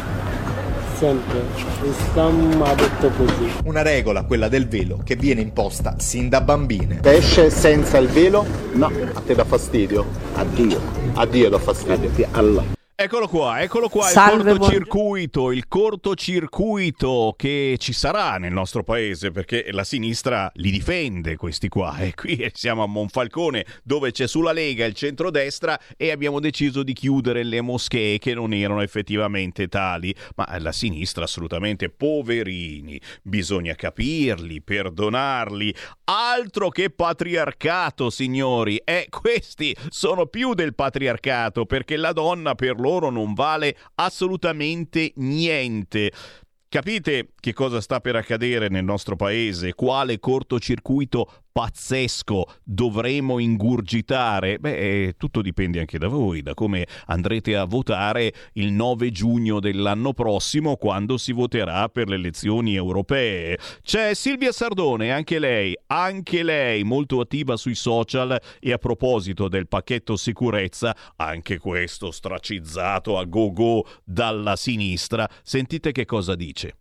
sempre. Islam ha detto così. Una regola, quella del velo, che viene imposta sin da bambine. Esce senza il velo? No. A te dà fastidio? Addio. Addio dà fastidio. Addio. Allah. Eccolo qua, eccolo qua Salve, il cortocircuito, il cortocircuito che ci sarà nel nostro paese perché la sinistra li difende questi qua. E qui siamo a Monfalcone dove c'è sulla Lega il centrodestra e abbiamo deciso di chiudere le moschee che non erano effettivamente tali, ma la sinistra assolutamente poverini, bisogna capirli, perdonarli, altro che patriarcato signori, e questi sono più del patriarcato perché la donna per loro non vale assolutamente niente. Capite che cosa sta per accadere nel nostro paese? Quale cortocircuito pazzesco dovremo ingurgitare? Beh, tutto dipende anche da voi, da come andrete a votare il 9 giugno dell'anno prossimo quando si voterà per le elezioni europee. C'è Silvia Sardone, anche lei, anche lei molto attiva sui social e a proposito del pacchetto sicurezza, anche questo stracizzato a go-go dalla sinistra, sentite che cosa dice.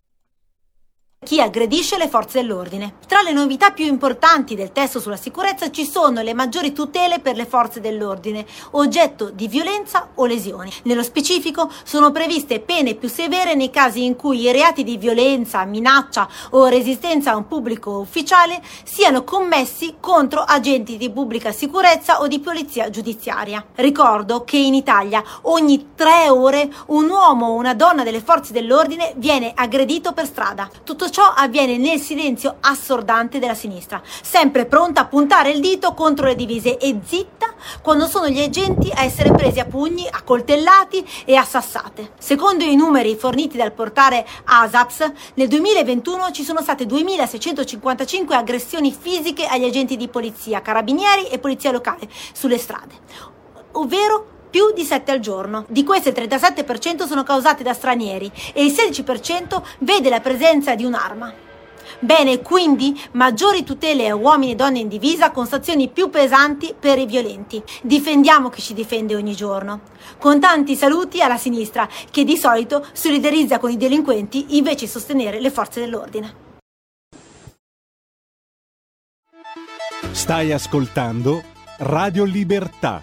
Chi aggredisce le forze dell'ordine. Tra le novità più importanti del testo sulla sicurezza ci sono le maggiori tutele per le forze dell'ordine, oggetto di violenza o lesioni. Nello specifico sono previste pene più severe nei casi in cui i reati di violenza, minaccia o resistenza a un pubblico ufficiale siano commessi contro agenti di pubblica sicurezza o di polizia giudiziaria. Ricordo che in Italia ogni tre ore un uomo o una donna delle forze dell'ordine viene aggredito per strada. Tutto ciò avviene nel silenzio assordante della sinistra, sempre pronta a puntare il dito contro le divise e zitta quando sono gli agenti a essere presi a pugni, a coltellati e a sassate. Secondo i numeri forniti dal portale ASAPS, nel 2021 ci sono state 2655 aggressioni fisiche agli agenti di polizia, carabinieri e polizia locale sulle strade, ovvero più di 7 al giorno. Di queste il 37% sono causate da stranieri e il 16% vede la presenza di un'arma. Bene, quindi maggiori tutele a uomini e donne in divisa con sanzioni più pesanti per i violenti. Difendiamo chi ci difende ogni giorno. Con tanti saluti alla sinistra, che di solito solidarizza con i delinquenti invece di sostenere le forze dell'ordine. Stai ascoltando Radio Libertà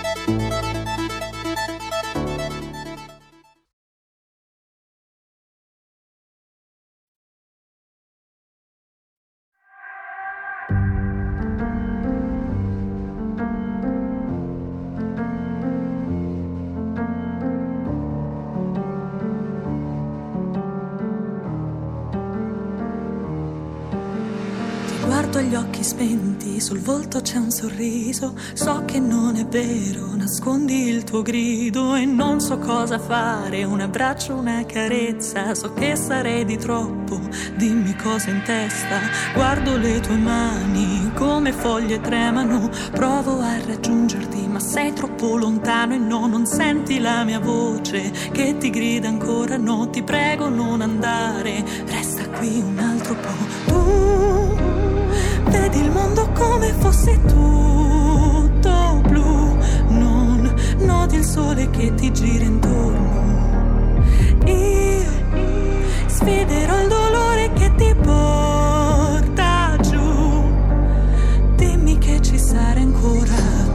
Sul volto c'è un sorriso. So che non è vero, nascondi il tuo grido e non so cosa fare. Un abbraccio, una carezza, so che sarei di troppo. Dimmi cosa in testa. Guardo le tue mani come foglie tremano. Provo a raggiungerti, ma sei troppo lontano e no, non senti la mia voce che ti grida ancora. No, ti prego, non andare. Resta qui un altro po'. Tu vedi il mondo come fosse tutto blu, non noti il sole che ti gira intorno. Io sfiderò il dolore che ti porta giù, dimmi che ci sarai ancora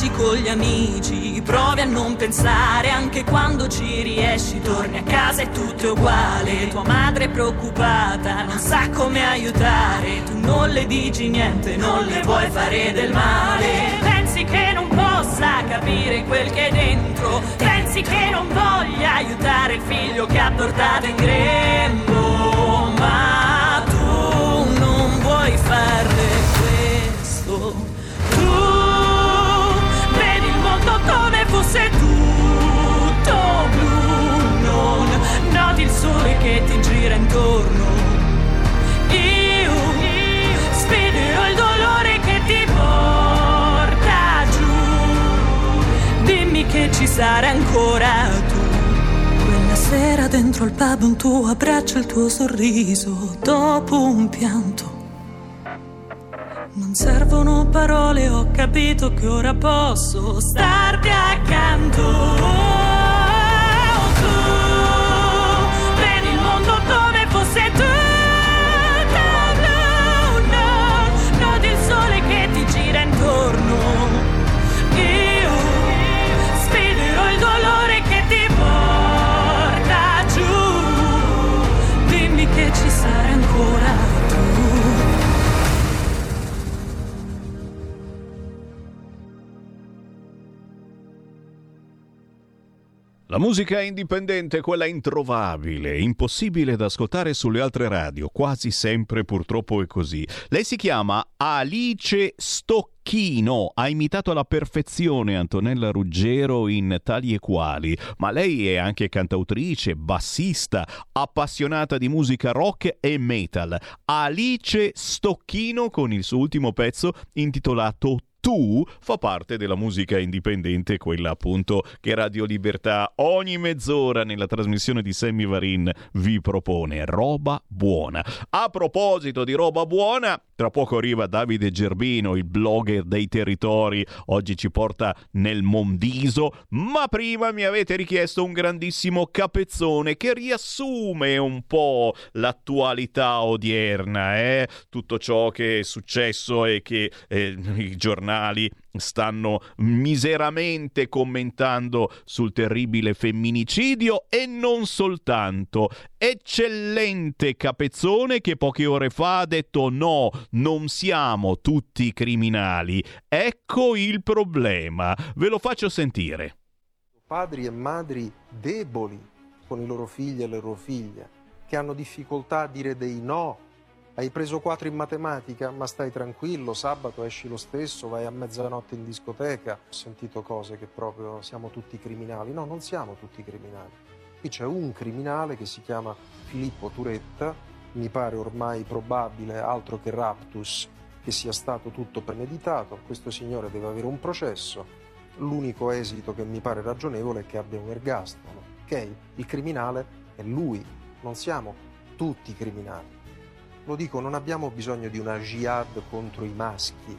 Esci con gli amici, provi a non pensare, anche quando ci riesci, torni a casa e tutto è uguale. Tua madre è preoccupata, non sa come aiutare, tu non le dici niente, non le vuoi fare del male. Pensi che non possa capire quel che è dentro, pensi che non voglia aiutare il figlio che ha portato in grembo, fosse tutto blu, non noti il sole che ti gira intorno. Io sfiderò il dolore che ti porta giù. Dimmi che ci sarai ancora tu. Quella sera dentro il pub un tuo abbraccio, il tuo sorriso, dopo un pianto. Non servono parole, ho capito che ora posso starti accanto. La musica indipendente, quella introvabile, impossibile da ascoltare sulle altre radio, quasi sempre purtroppo è così. Lei si chiama Alice Stocchino, ha imitato alla perfezione Antonella Ruggero in tali e quali, ma lei è anche cantautrice, bassista, appassionata di musica rock e metal. Alice Stocchino con il suo ultimo pezzo intitolato tu fa parte della musica indipendente, quella appunto che Radio Libertà ogni mezz'ora nella trasmissione di Sammy Varin vi propone roba buona. A proposito di roba buona, tra poco arriva Davide Gerbino, il blogger dei territori, oggi ci porta nel Mondiso, ma prima mi avete richiesto un grandissimo capezzone che riassume un po' l'attualità odierna, eh? tutto ciò che è successo e che eh, i giornali stanno miseramente commentando sul terribile femminicidio e non soltanto. Eccellente Capezzone che poche ore fa ha detto no, non siamo tutti criminali. Ecco il problema. Ve lo faccio sentire. Padri e madri deboli con i loro figli e le loro figlie, che hanno difficoltà a dire dei no hai preso 4 in matematica, ma stai tranquillo, sabato esci lo stesso, vai a mezzanotte in discoteca. Ho sentito cose che proprio siamo tutti criminali. No, non siamo tutti criminali. Qui c'è un criminale che si chiama Filippo Turetta, mi pare ormai probabile, altro che raptus, che sia stato tutto premeditato. Questo signore deve avere un processo. L'unico esito che mi pare ragionevole è che abbia un ergastolo. Ok? Il criminale è lui, non siamo tutti criminali. Lo dico, non abbiamo bisogno di una jihad contro i maschi,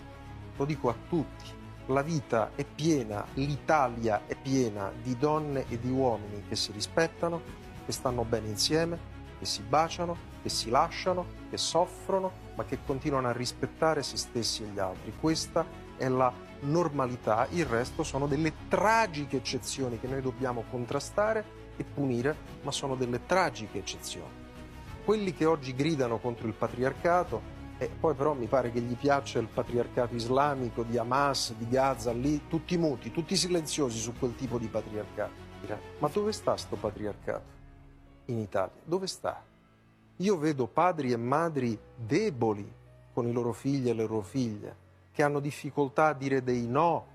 lo dico a tutti. La vita è piena, l'Italia è piena di donne e di uomini che si rispettano, che stanno bene insieme, che si baciano, che si lasciano, che soffrono, ma che continuano a rispettare se stessi e gli altri. Questa è la normalità, il resto sono delle tragiche eccezioni che noi dobbiamo contrastare e punire, ma sono delle tragiche eccezioni quelli che oggi gridano contro il patriarcato e poi però mi pare che gli piaccia il patriarcato islamico di Hamas, di Gaza, lì tutti muti, tutti silenziosi su quel tipo di patriarcato. Ma dove sta sto patriarcato? In Italia, dove sta? Io vedo padri e madri deboli con i loro figli e le loro figlie, che hanno difficoltà a dire dei no.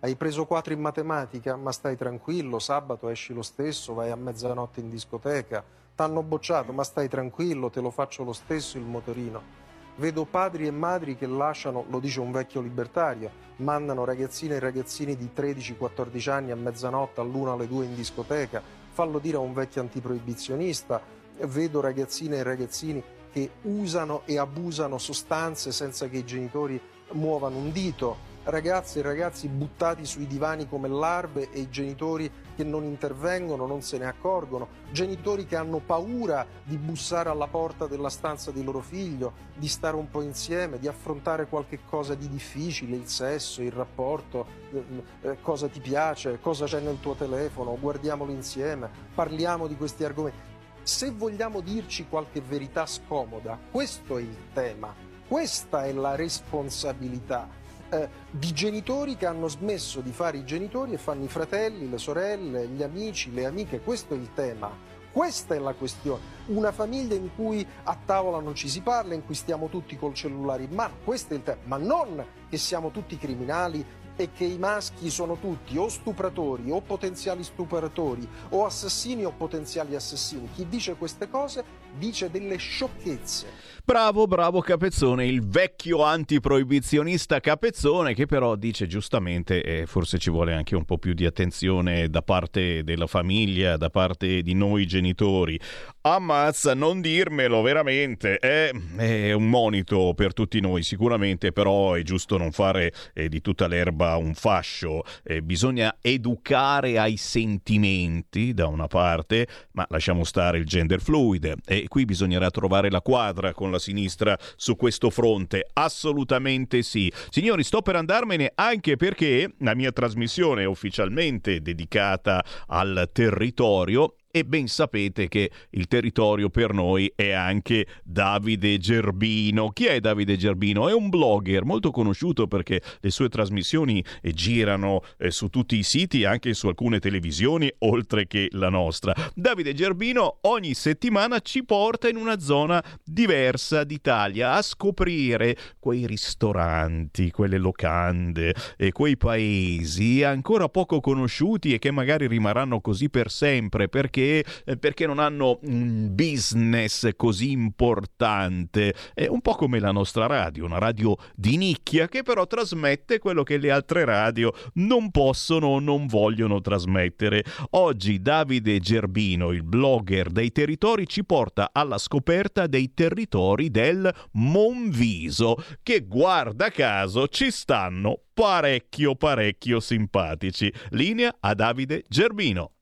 Hai preso quattro in matematica, ma stai tranquillo, sabato esci lo stesso, vai a mezzanotte in discoteca, t'hanno bocciato, ma stai tranquillo, te lo faccio lo stesso il motorino. Vedo padri e madri che lasciano, lo dice un vecchio libertario, mandano ragazzine e ragazzini di 13-14 anni a mezzanotte, all'una, alle due in discoteca. Fallo dire a un vecchio antiproibizionista. Vedo ragazzine e ragazzini che usano e abusano sostanze senza che i genitori muovano un dito ragazze e ragazzi buttati sui divani come larve e i genitori che non intervengono, non se ne accorgono, genitori che hanno paura di bussare alla porta della stanza di loro figlio, di stare un po' insieme, di affrontare qualche cosa di difficile, il sesso, il rapporto, eh, eh cosa ti piace, cosa c'è nel tuo telefono, guardiamolo insieme, parliamo di questi argomenti. Se vogliamo dirci qualche verità scomoda, questo è il tema, questa è la responsabilità eh, di genitori che hanno smesso di fare i genitori e fanno i fratelli, le sorelle, gli amici, le amiche. Questo è il tema. Questa è la questione. Una famiglia in cui a tavola non ci si parla, in cui stiamo tutti col cellulare in mano. Questo è il tema. Ma non che siamo tutti criminali e che i maschi sono tutti o stupratori o potenziali stupratori o assassini o potenziali assassini. Chi dice queste cose dice delle sciocchezze. Bravo, bravo Capezzone, il vecchio antiproibizionista Capezzone che però dice giustamente eh, forse ci vuole anche un po' più di attenzione da parte della famiglia, da parte di noi genitori. Ammazza, non dirmelo veramente, è, è un monito per tutti noi sicuramente, però è giusto non fare eh, di tutta l'erba un fascio, eh, bisogna educare ai sentimenti da una parte, ma lasciamo stare il gender fluid e qui bisognerà trovare la quadra con la sinistra su questo fronte? Assolutamente sì. Signori, sto per andarmene anche perché la mia trasmissione è ufficialmente dedicata al territorio e ben sapete che il territorio per noi è anche Davide Gerbino. Chi è Davide Gerbino? È un blogger molto conosciuto perché le sue trasmissioni eh, girano eh, su tutti i siti, anche su alcune televisioni, oltre che la nostra. Davide Gerbino ogni settimana ci porta in una zona diversa d'Italia a scoprire quei ristoranti, quelle locande e quei paesi ancora poco conosciuti e che magari rimarranno così per sempre perché perché, eh, perché non hanno un business così importante. È un po' come la nostra radio, una radio di nicchia che però trasmette quello che le altre radio non possono o non vogliono trasmettere. Oggi Davide Gerbino, il blogger dei territori, ci porta alla scoperta dei territori del Monviso, che guarda caso ci stanno parecchio parecchio simpatici. Linea a Davide Gerbino.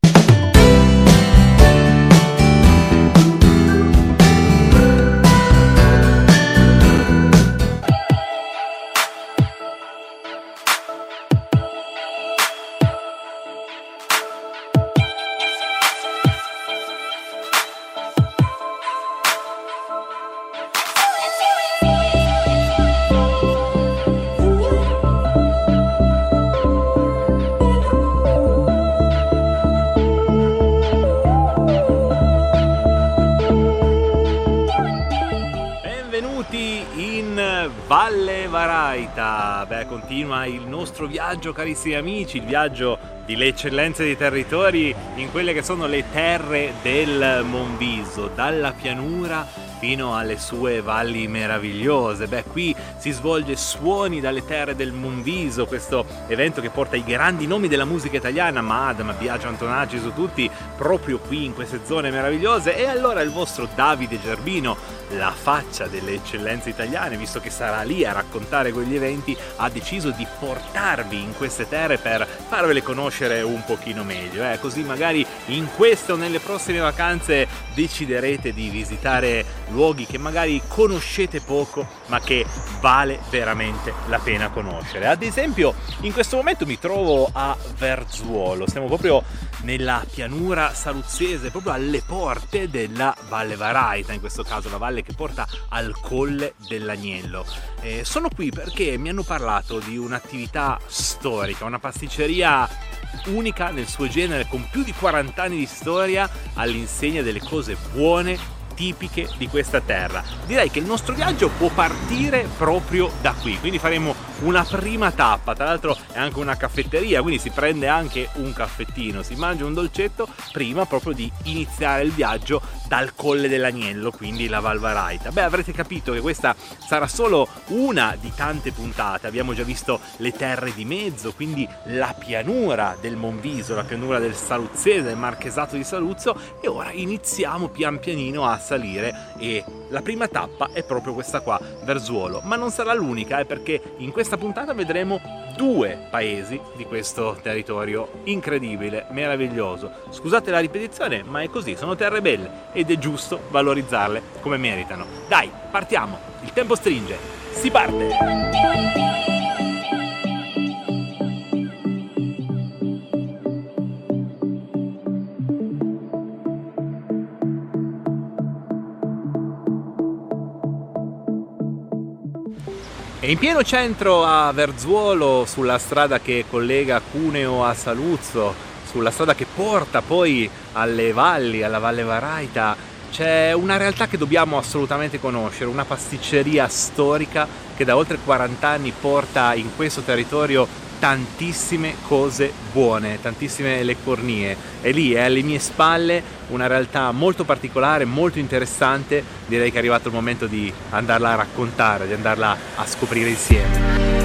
Beh, continua il nostro viaggio, carissimi amici, il viaggio di le eccellenze dei territori in quelle che sono le terre del Monviso, dalla pianura fino alle sue valli meravigliose. Beh, qui si svolge Suoni dalle terre del Monviso, questo evento che porta i grandi nomi della musica italiana, Madama, Biagio Antonacci su tutti, proprio qui in queste zone meravigliose. E allora il vostro Davide Gerbino, la faccia delle eccellenze italiane, visto che sarà lì a raccontare quegli eventi, ha deciso di portarvi in queste terre per farvele conoscere un pochino meglio. Eh? Così magari in queste o nelle prossime vacanze deciderete di visitare luoghi che magari conoscete poco ma che vale veramente la pena conoscere. Ad esempio in questo momento mi trovo a Verzuolo, stiamo proprio nella pianura saluzzese, proprio alle porte della Valle Varaita, in questo caso la valle che porta al Colle dell'Agnello. Eh, sono qui perché mi hanno parlato di un'attività storica, una pasticceria unica nel suo genere con più di 40 anni di storia all'insegna delle cose buone tipiche di questa terra. Direi che il nostro viaggio può partire proprio da qui, quindi faremo una prima tappa, tra l'altro è anche una caffetteria, quindi si prende anche un caffettino, si mangia un dolcetto prima proprio di iniziare il viaggio dal Colle dell'Agnello, quindi la Valvaraita. Beh, avrete capito che questa sarà solo una di tante puntate, abbiamo già visto le terre di mezzo, quindi la pianura del Monviso, la pianura del Saluzzese, del Marchesato di Saluzzo. E ora iniziamo pian pianino a salire e la prima tappa è proprio questa qua, Verzuolo, ma non sarà l'unica, eh, perché in questa puntata vedremo due paesi di questo territorio incredibile, meraviglioso. Scusate la ripetizione, ma è così, sono terre belle ed è giusto valorizzarle come meritano. Dai, partiamo, il tempo stringe, si parte! In pieno centro a Verzuolo, sulla strada che collega Cuneo a Saluzzo, sulla strada che porta poi alle valli, alla Valle Varaita, c'è una realtà che dobbiamo assolutamente conoscere, una pasticceria storica che da oltre 40 anni porta in questo territorio tantissime cose buone, tantissime leccornie. E lì è alle mie spalle una realtà molto particolare, molto interessante. Direi che è arrivato il momento di andarla a raccontare, di andarla a scoprire insieme.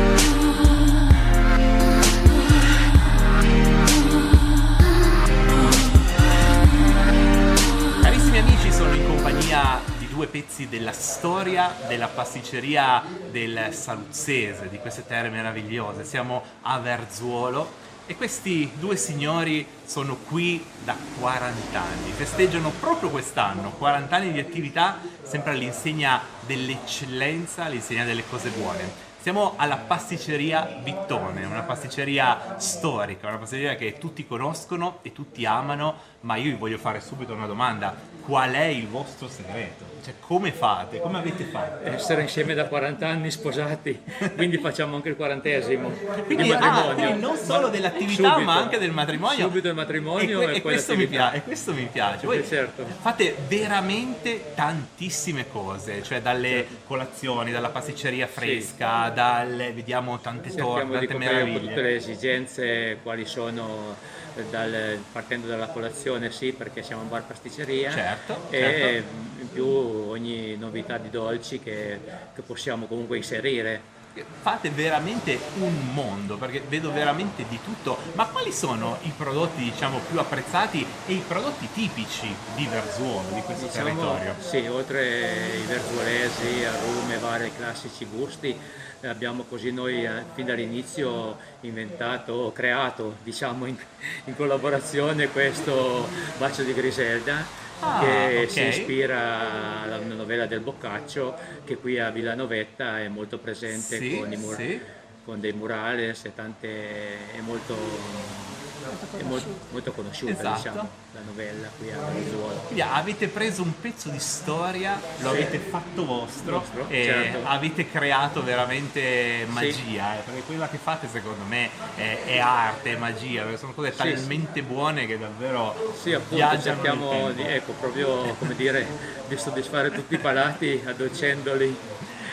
Due pezzi della storia della pasticceria del Saluzzese, di queste terre meravigliose. Siamo a Verzuolo e questi due signori sono qui da 40 anni, festeggiano proprio quest'anno 40 anni di attività sempre all'insegna dell'eccellenza, all'insegna delle cose buone. Siamo alla pasticceria Vittone, una pasticceria storica, una pasticceria che tutti conoscono e tutti amano, ma io vi voglio fare subito una domanda. Qual è il vostro segreto? Cioè, come fate? Come avete fatto? Essere insieme da 40 anni sposati, quindi facciamo anche il quarantesimo Quindi, di ah, matrimonio. quindi non solo dell'attività, Subito. ma anche del matrimonio. Subito il matrimonio e, e, que- e questo mi piace, e questo mi piace. Voi Eh, certo. fate veramente tantissime cose, cioè dalle colazioni, dalla pasticceria fresca, dalle, vediamo tante torte, tante meraviglie. tutte le esigenze, quali sono eh, dal- partendo dalla colazione sì perché siamo un bar pasticceria Certo, e certo. in più ogni novità di dolci che, che possiamo comunque inserire. Fate veramente un mondo perché vedo veramente di tutto. Ma quali sono i prodotti diciamo più apprezzati e i prodotti tipici di Verzuolo, di questo Diciamo, territorio? sì, oltre i verzuolesi, arume, vari classici gusti, abbiamo così noi eh, fin dall'inizio inventato, creato diciamo in, in collaborazione questo bacio di Griselda Ah, che ok. si ispira alla novella del Boccaccio che qui a Villanovetta è molto presente Sì, con, mur- sì. con dei murales e tante, è molto, è mol- molto conosciuta Esatto. diciamo, la novella qui a Verzuolo. Quindi avete preso un pezzo di storia, lo Sì. avete fatto vostro Vostro, e certo. avete creato veramente magia, eh, perché quella che fate secondo me è, è arte, è magia, perché sono cose Sì, talmente buone che davvero Sì, appunto, cerchiamo di, ecco, proprio come dire, di soddisfare tutti i palati addolcendoli.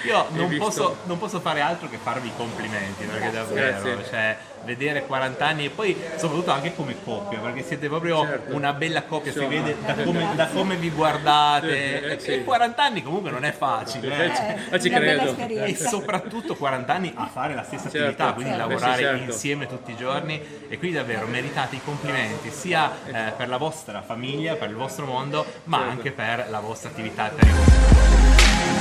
Io E non posso, non posso fare altro che farvi i complimenti, perché Grazie. davvero, Grazie. cioè, vedere 40 anni e poi soprattutto anche come coppia, perché siete proprio Certo. una bella coppia, si Insomma. vede da come, da come vi guardate. Eh, E sì. 40 anni comunque non è facile, eh. Eh, ma ci credo. E soprattutto 40 anni a fare la stessa Certo, attività, quindi certo. lavorare Eh sì, certo. insieme tutti i giorni e quindi davvero meritate i complimenti sia eh, per la vostra famiglia, per il vostro mondo, ma Certo. anche per la vostra attività per i vostri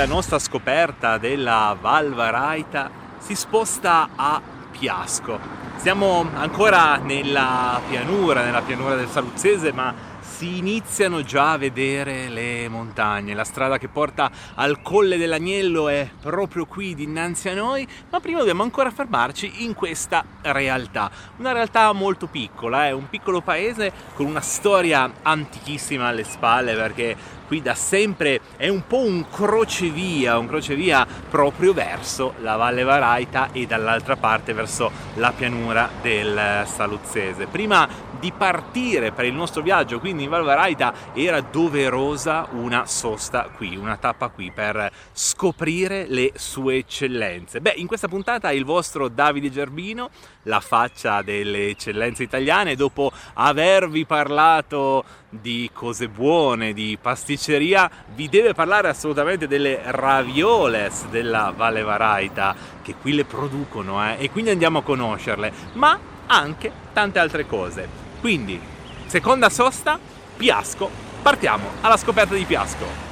la nostra scoperta della Val Varaita si sposta a Piasco. Siamo ancora nella pianura, nella pianura del Saluzzese, ma si iniziano già a vedere le montagne. La strada che porta al Colle dell'Agnello è proprio qui dinanzi a noi, ma prima dobbiamo ancora fermarci in questa realtà. Una realtà molto piccola, è un piccolo paese con una storia antichissima alle spalle perché qui da sempre è un po' un crocevia, un crocevia proprio verso la Valle Varaita e dall'altra parte verso la pianura del Saluzzese. Prima di partire per il nostro viaggio, quindi in Val Varaita, era doverosa una sosta qui, una tappa qui per scoprire le sue eccellenze. Beh, in questa puntata il vostro Davide Gerbino, la faccia delle eccellenze italiane, dopo avervi parlato di cose buone, di pasticceria, vi deve parlare assolutamente delle ravioles della Valle Varaita, che qui le producono, eh, e quindi andiamo a conoscerle, ma anche tante altre cose. Quindi, seconda sosta, Piasco, partiamo alla scoperta di Piasco.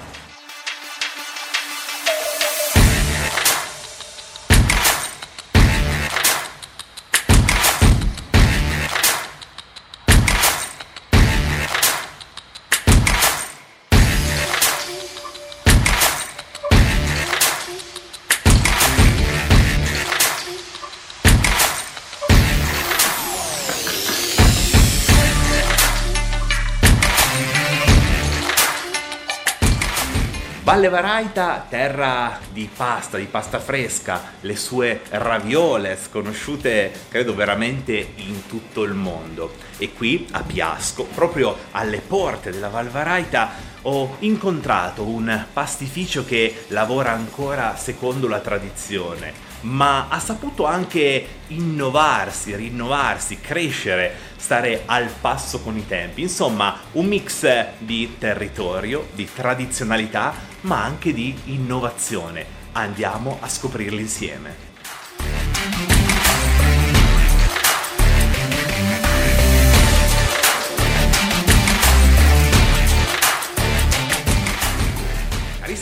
Valle Varaita, terra di pasta, di pasta fresca, le sue ravioles conosciute credo veramente in tutto il mondo. E qui a Piasco, proprio alle porte della Val Varaita, ho incontrato un pastificio che lavora ancora secondo la tradizione, ma ha saputo anche innovarsi, rinnovarsi, crescere, stare al passo con i tempi. Insomma, un mix di territorio, di tradizionalità, ma anche di innovazione. Andiamo a scoprirli insieme.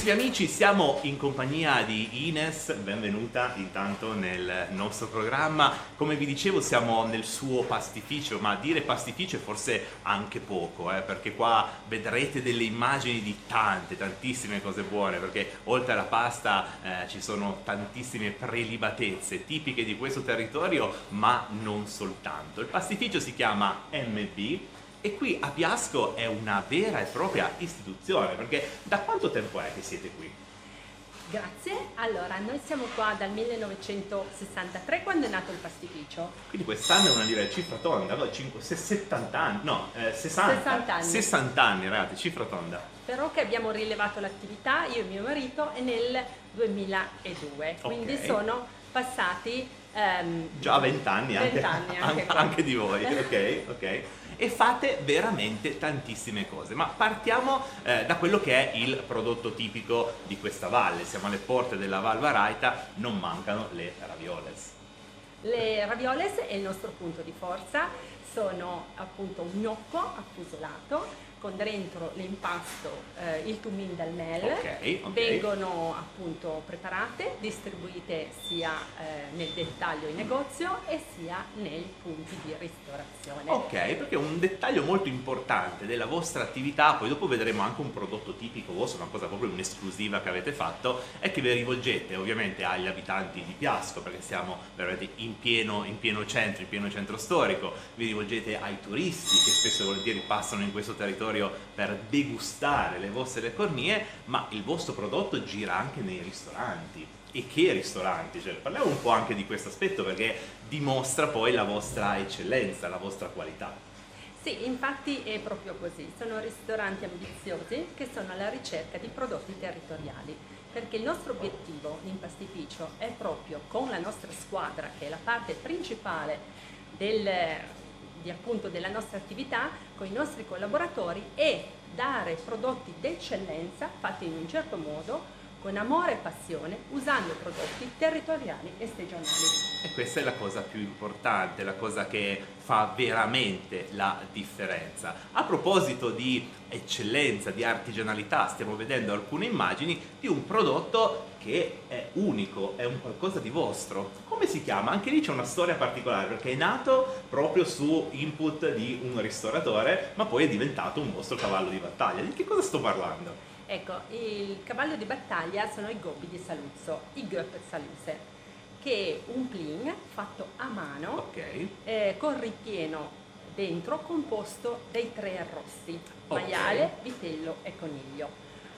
Carissimi amici, siamo in compagnia di Ines, benvenuta intanto nel nostro programma. Come vi dicevo siamo nel suo pastificio, ma dire pastificio è forse anche poco, eh, perché qua vedrete delle immagini di tante, tantissime cose buone, perché oltre alla pasta eh, ci sono tantissime prelibatezze tipiche di questo territorio, ma non soltanto. Il pastificio si chiama MB e qui a Piasco è una vera e propria istituzione, perché da quanto tempo è che siete qui? Grazie, allora noi siamo qua dal 1963 quando è nato il pastificio. Quindi quest'anno è una direi cifra tonda, no? 5, 70 anni, no, eh, 60, 60 anni. 60 anni ragazzi, cifra tonda. Però che abbiamo rilevato l'attività, io e mio marito, è nel 2002, quindi Ok. sono passati ehm, Già 20 anni anche, 20 anni anche anche, qua. anche di voi, ok, ok. E fate veramente tantissime cose, ma partiamo eh, da quello che è il prodotto tipico di questa valle. Siamo alle porte della Val Varaita, non mancano le ravioles. Le ravioles è il nostro punto di forza, sono appunto un gnocco affusolato con dentro l'impasto, eh, il tumin dal mel, Ok, ok. vengono appunto preparate, distribuite sia eh, nel dettaglio in negozio e sia nei punti di ristorazione. Ok, perché un dettaglio molto importante della vostra attività, poi dopo vedremo anche un prodotto tipico vostro, una cosa proprio un'esclusiva che avete fatto, è che vi rivolgete ovviamente agli abitanti di Piasco, perché siamo veramente in pieno, in pieno centro, in pieno centro storico, vi rivolgete ai turisti che spesso e volentieri passano in questo territorio per degustare le vostre cornie, ma il vostro prodotto gira anche nei ristoranti. E che ristoranti? Cioè, parliamo un po' anche di questo aspetto perché dimostra poi la vostra eccellenza, la vostra qualità. Sì, infatti è proprio così, sono ristoranti ambiziosi che sono alla ricerca di prodotti territoriali, perché il nostro obiettivo in pastificio è proprio con la nostra squadra, che è la parte principale del, di, appunto, della nostra attività, con i nostri collaboratori, è dare prodotti d'eccellenza fatti in un certo modo, con amore e passione, usando prodotti territoriali e stagionali. E questa è la cosa più importante, la cosa che fa veramente la differenza. A proposito di eccellenza, di artigianalità, stiamo vedendo alcune immagini di un prodotto che è unico, è un qualcosa di vostro. Come si chiama? Anche lì c'è una storia particolare perché è nato proprio su input di un ristoratore, ma poi è diventato un vostro cavallo di battaglia. Di che cosa sto parlando? Ecco, il cavallo di battaglia sono i gobbi di Saluzzo, i Göpp Saluse, che è un plin fatto a mano Ok. eh, con ripieno dentro composto dei tre arrosti, Ok. maiale, vitello e coniglio,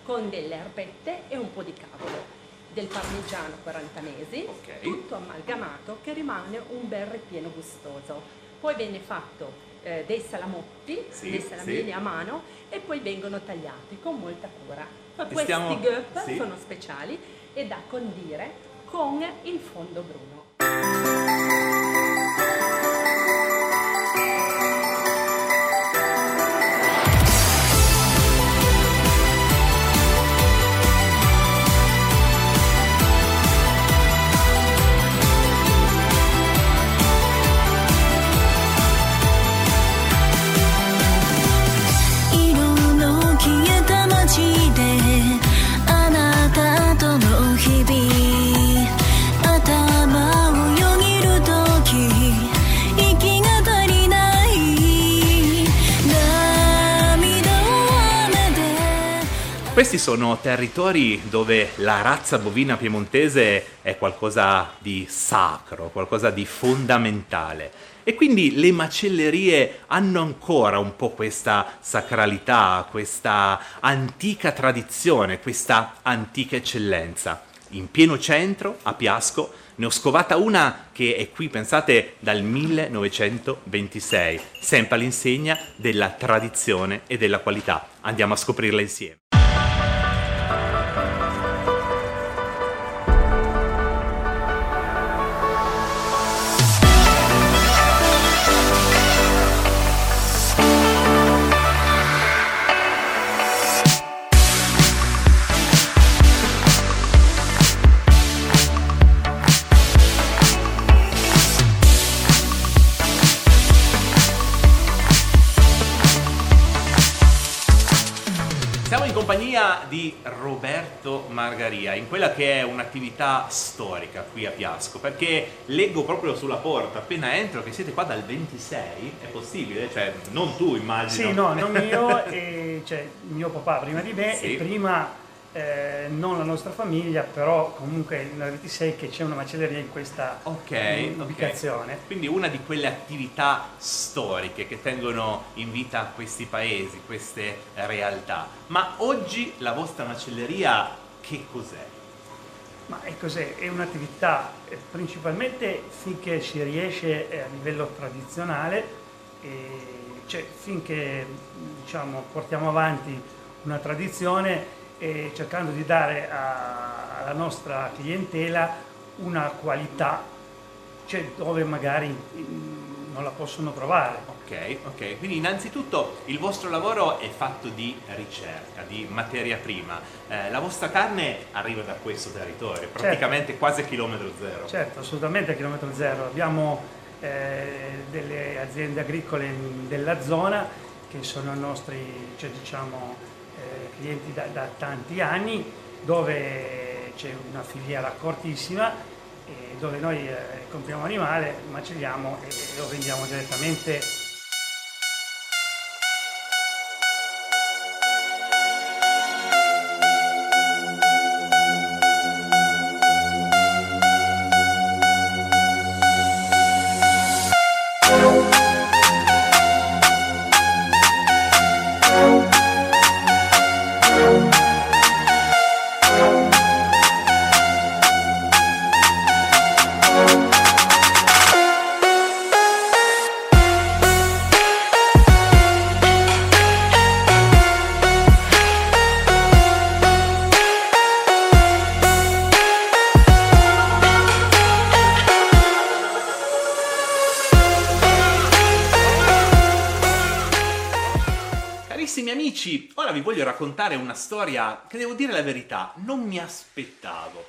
con delle erbette e un po' di cavolo, del parmigiano 40 mesi, Ok. tutto amalgamato che rimane un bel ripieno gustoso. Poi viene fatto eh, dei salamotti, Sì, dei salamini sì. a mano e poi vengono tagliati con molta cura. Questi stiamo- göpp sì. sono speciali e da condire con il fondo bruno.「Questi sono territori dove la razza bovina piemontese è qualcosa di sacro, qualcosa di fondamentale. E quindi le macellerie hanno ancora un po' questa sacralità, questa antica tradizione, questa antica eccellenza. In pieno centro, a Piasco, ne ho scovata una che è qui, pensate, dal 1926, sempre all'insegna della tradizione e della qualità. Andiamo a scoprirla insieme. Compagnia di Roberto Margaria, in quella che è un'attività storica qui a Piasco, perché leggo proprio sulla porta, appena entro, che siete qua dal 26, è possibile? Cioè, non tu immagino. Sì, no, non io, e, cioè mio papà prima di me Sì. e prima eh, non la nostra famiglia, però comunque nel 26 che c'è una macelleria in questa Ok, eh, ok. ubicazione. Quindi una di quelle attività storiche che tengono in vita questi paesi, queste realtà. Ma oggi la vostra macelleria che cos'è? Ma è cos'è? È un'attività eh, principalmente finché si riesce eh, a livello tradizionale, cioè finché diciamo, portiamo avanti una tradizione e cercando di dare a- alla nostra clientela una qualità cioè, dove magari non la possono trovare. Ok, ok. Quindi innanzitutto il vostro lavoro è fatto di ricerca, di materia prima. Eh, la vostra carne arriva da questo territorio, praticamente quasi a chilometro zero. Certo, assolutamente a chilometro zero. Abbiamo eh, delle aziende agricole della zona che sono i nostri cioè, diciamo, clienti da, da tanti anni, dove c'è una filiera cortissima, e dove noi eh, compriamo animale, macelliamo e, e lo vendiamo direttamente storia che devo dire la verità, non mi aspettavo.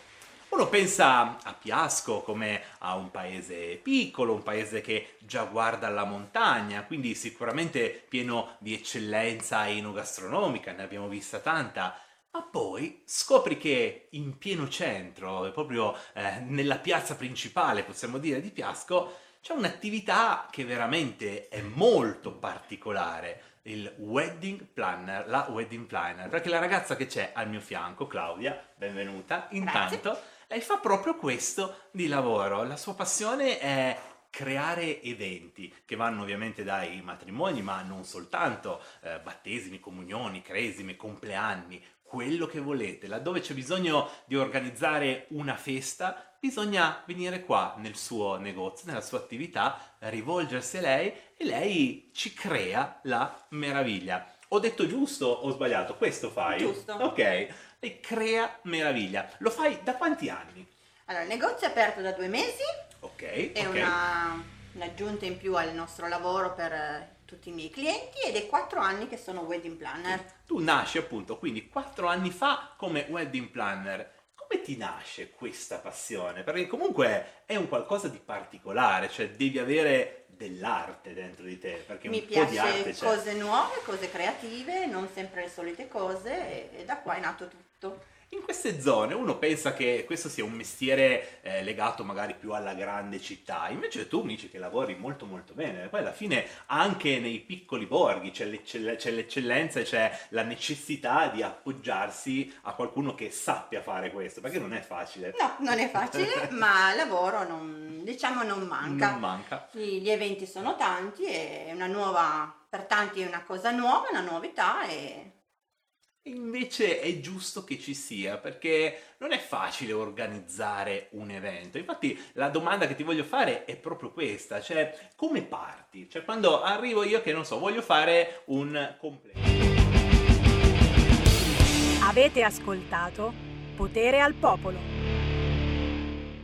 Uno pensa a Piasco come a un paese piccolo, un paese che già guarda alla montagna, quindi sicuramente pieno di eccellenza enogastronomica, ne abbiamo vista tanta. Ma poi scopri che in pieno centro, proprio eh, nella piazza principale, possiamo dire, di Piasco, c'è un'attività che veramente è molto particolare, il wedding planner, la wedding planner, perché la ragazza che c'è al mio fianco, Claudia, benvenuta, intanto, lei fa proprio questo di lavoro, la sua passione è creare eventi che vanno ovviamente dai matrimoni, ma non soltanto, eh, battesimi, comunioni, cresime, compleanni, quello che volete, laddove c'è bisogno di organizzare una festa, bisogna venire qua nel suo negozio, nella sua attività, rivolgersi a lei e lei ci crea la meraviglia. Ho detto giusto o ho sbagliato? Questo fai? Giusto. Ok, lei crea meraviglia. Lo fai da quanti anni? Allora, il negozio è aperto da due mesi, Ok, è ok. una, un'aggiunta in più al nostro lavoro per eh, tutti i miei clienti ed è quattro anni che sono wedding planner. Tu nasci appunto quindi quattro anni fa come wedding planner. Come ti nasce questa passione? Perché comunque è un qualcosa di particolare, cioè devi avere dell'arte dentro di te, perché Mi un po' di arte piace c'è. cose nuove, cose creative, non sempre le solite cose e, e da qua è nato tutto. In queste zone uno pensa che questo sia un mestiere eh, legato magari più alla grande città, invece tu mi dici che lavori molto molto bene, poi alla fine anche nei piccoli borghi c'è, l'eccell- c'è l'eccellenza e c'è la necessità di appoggiarsi a qualcuno che sappia fare questo, perché non è facile. No, non è facile, ma lavoro non, diciamo non manca. Non manca. Gli gli eventi sono tanti, è una nuova, per tanti è una cosa nuova, una novità e Invece è giusto che ci sia perché non è facile organizzare un evento. Infatti la domanda che ti voglio fare è proprio questa, cioè come parti? Cioè quando arrivo io che non so, voglio fare un compleanno. Avete ascoltato Potere al Popolo.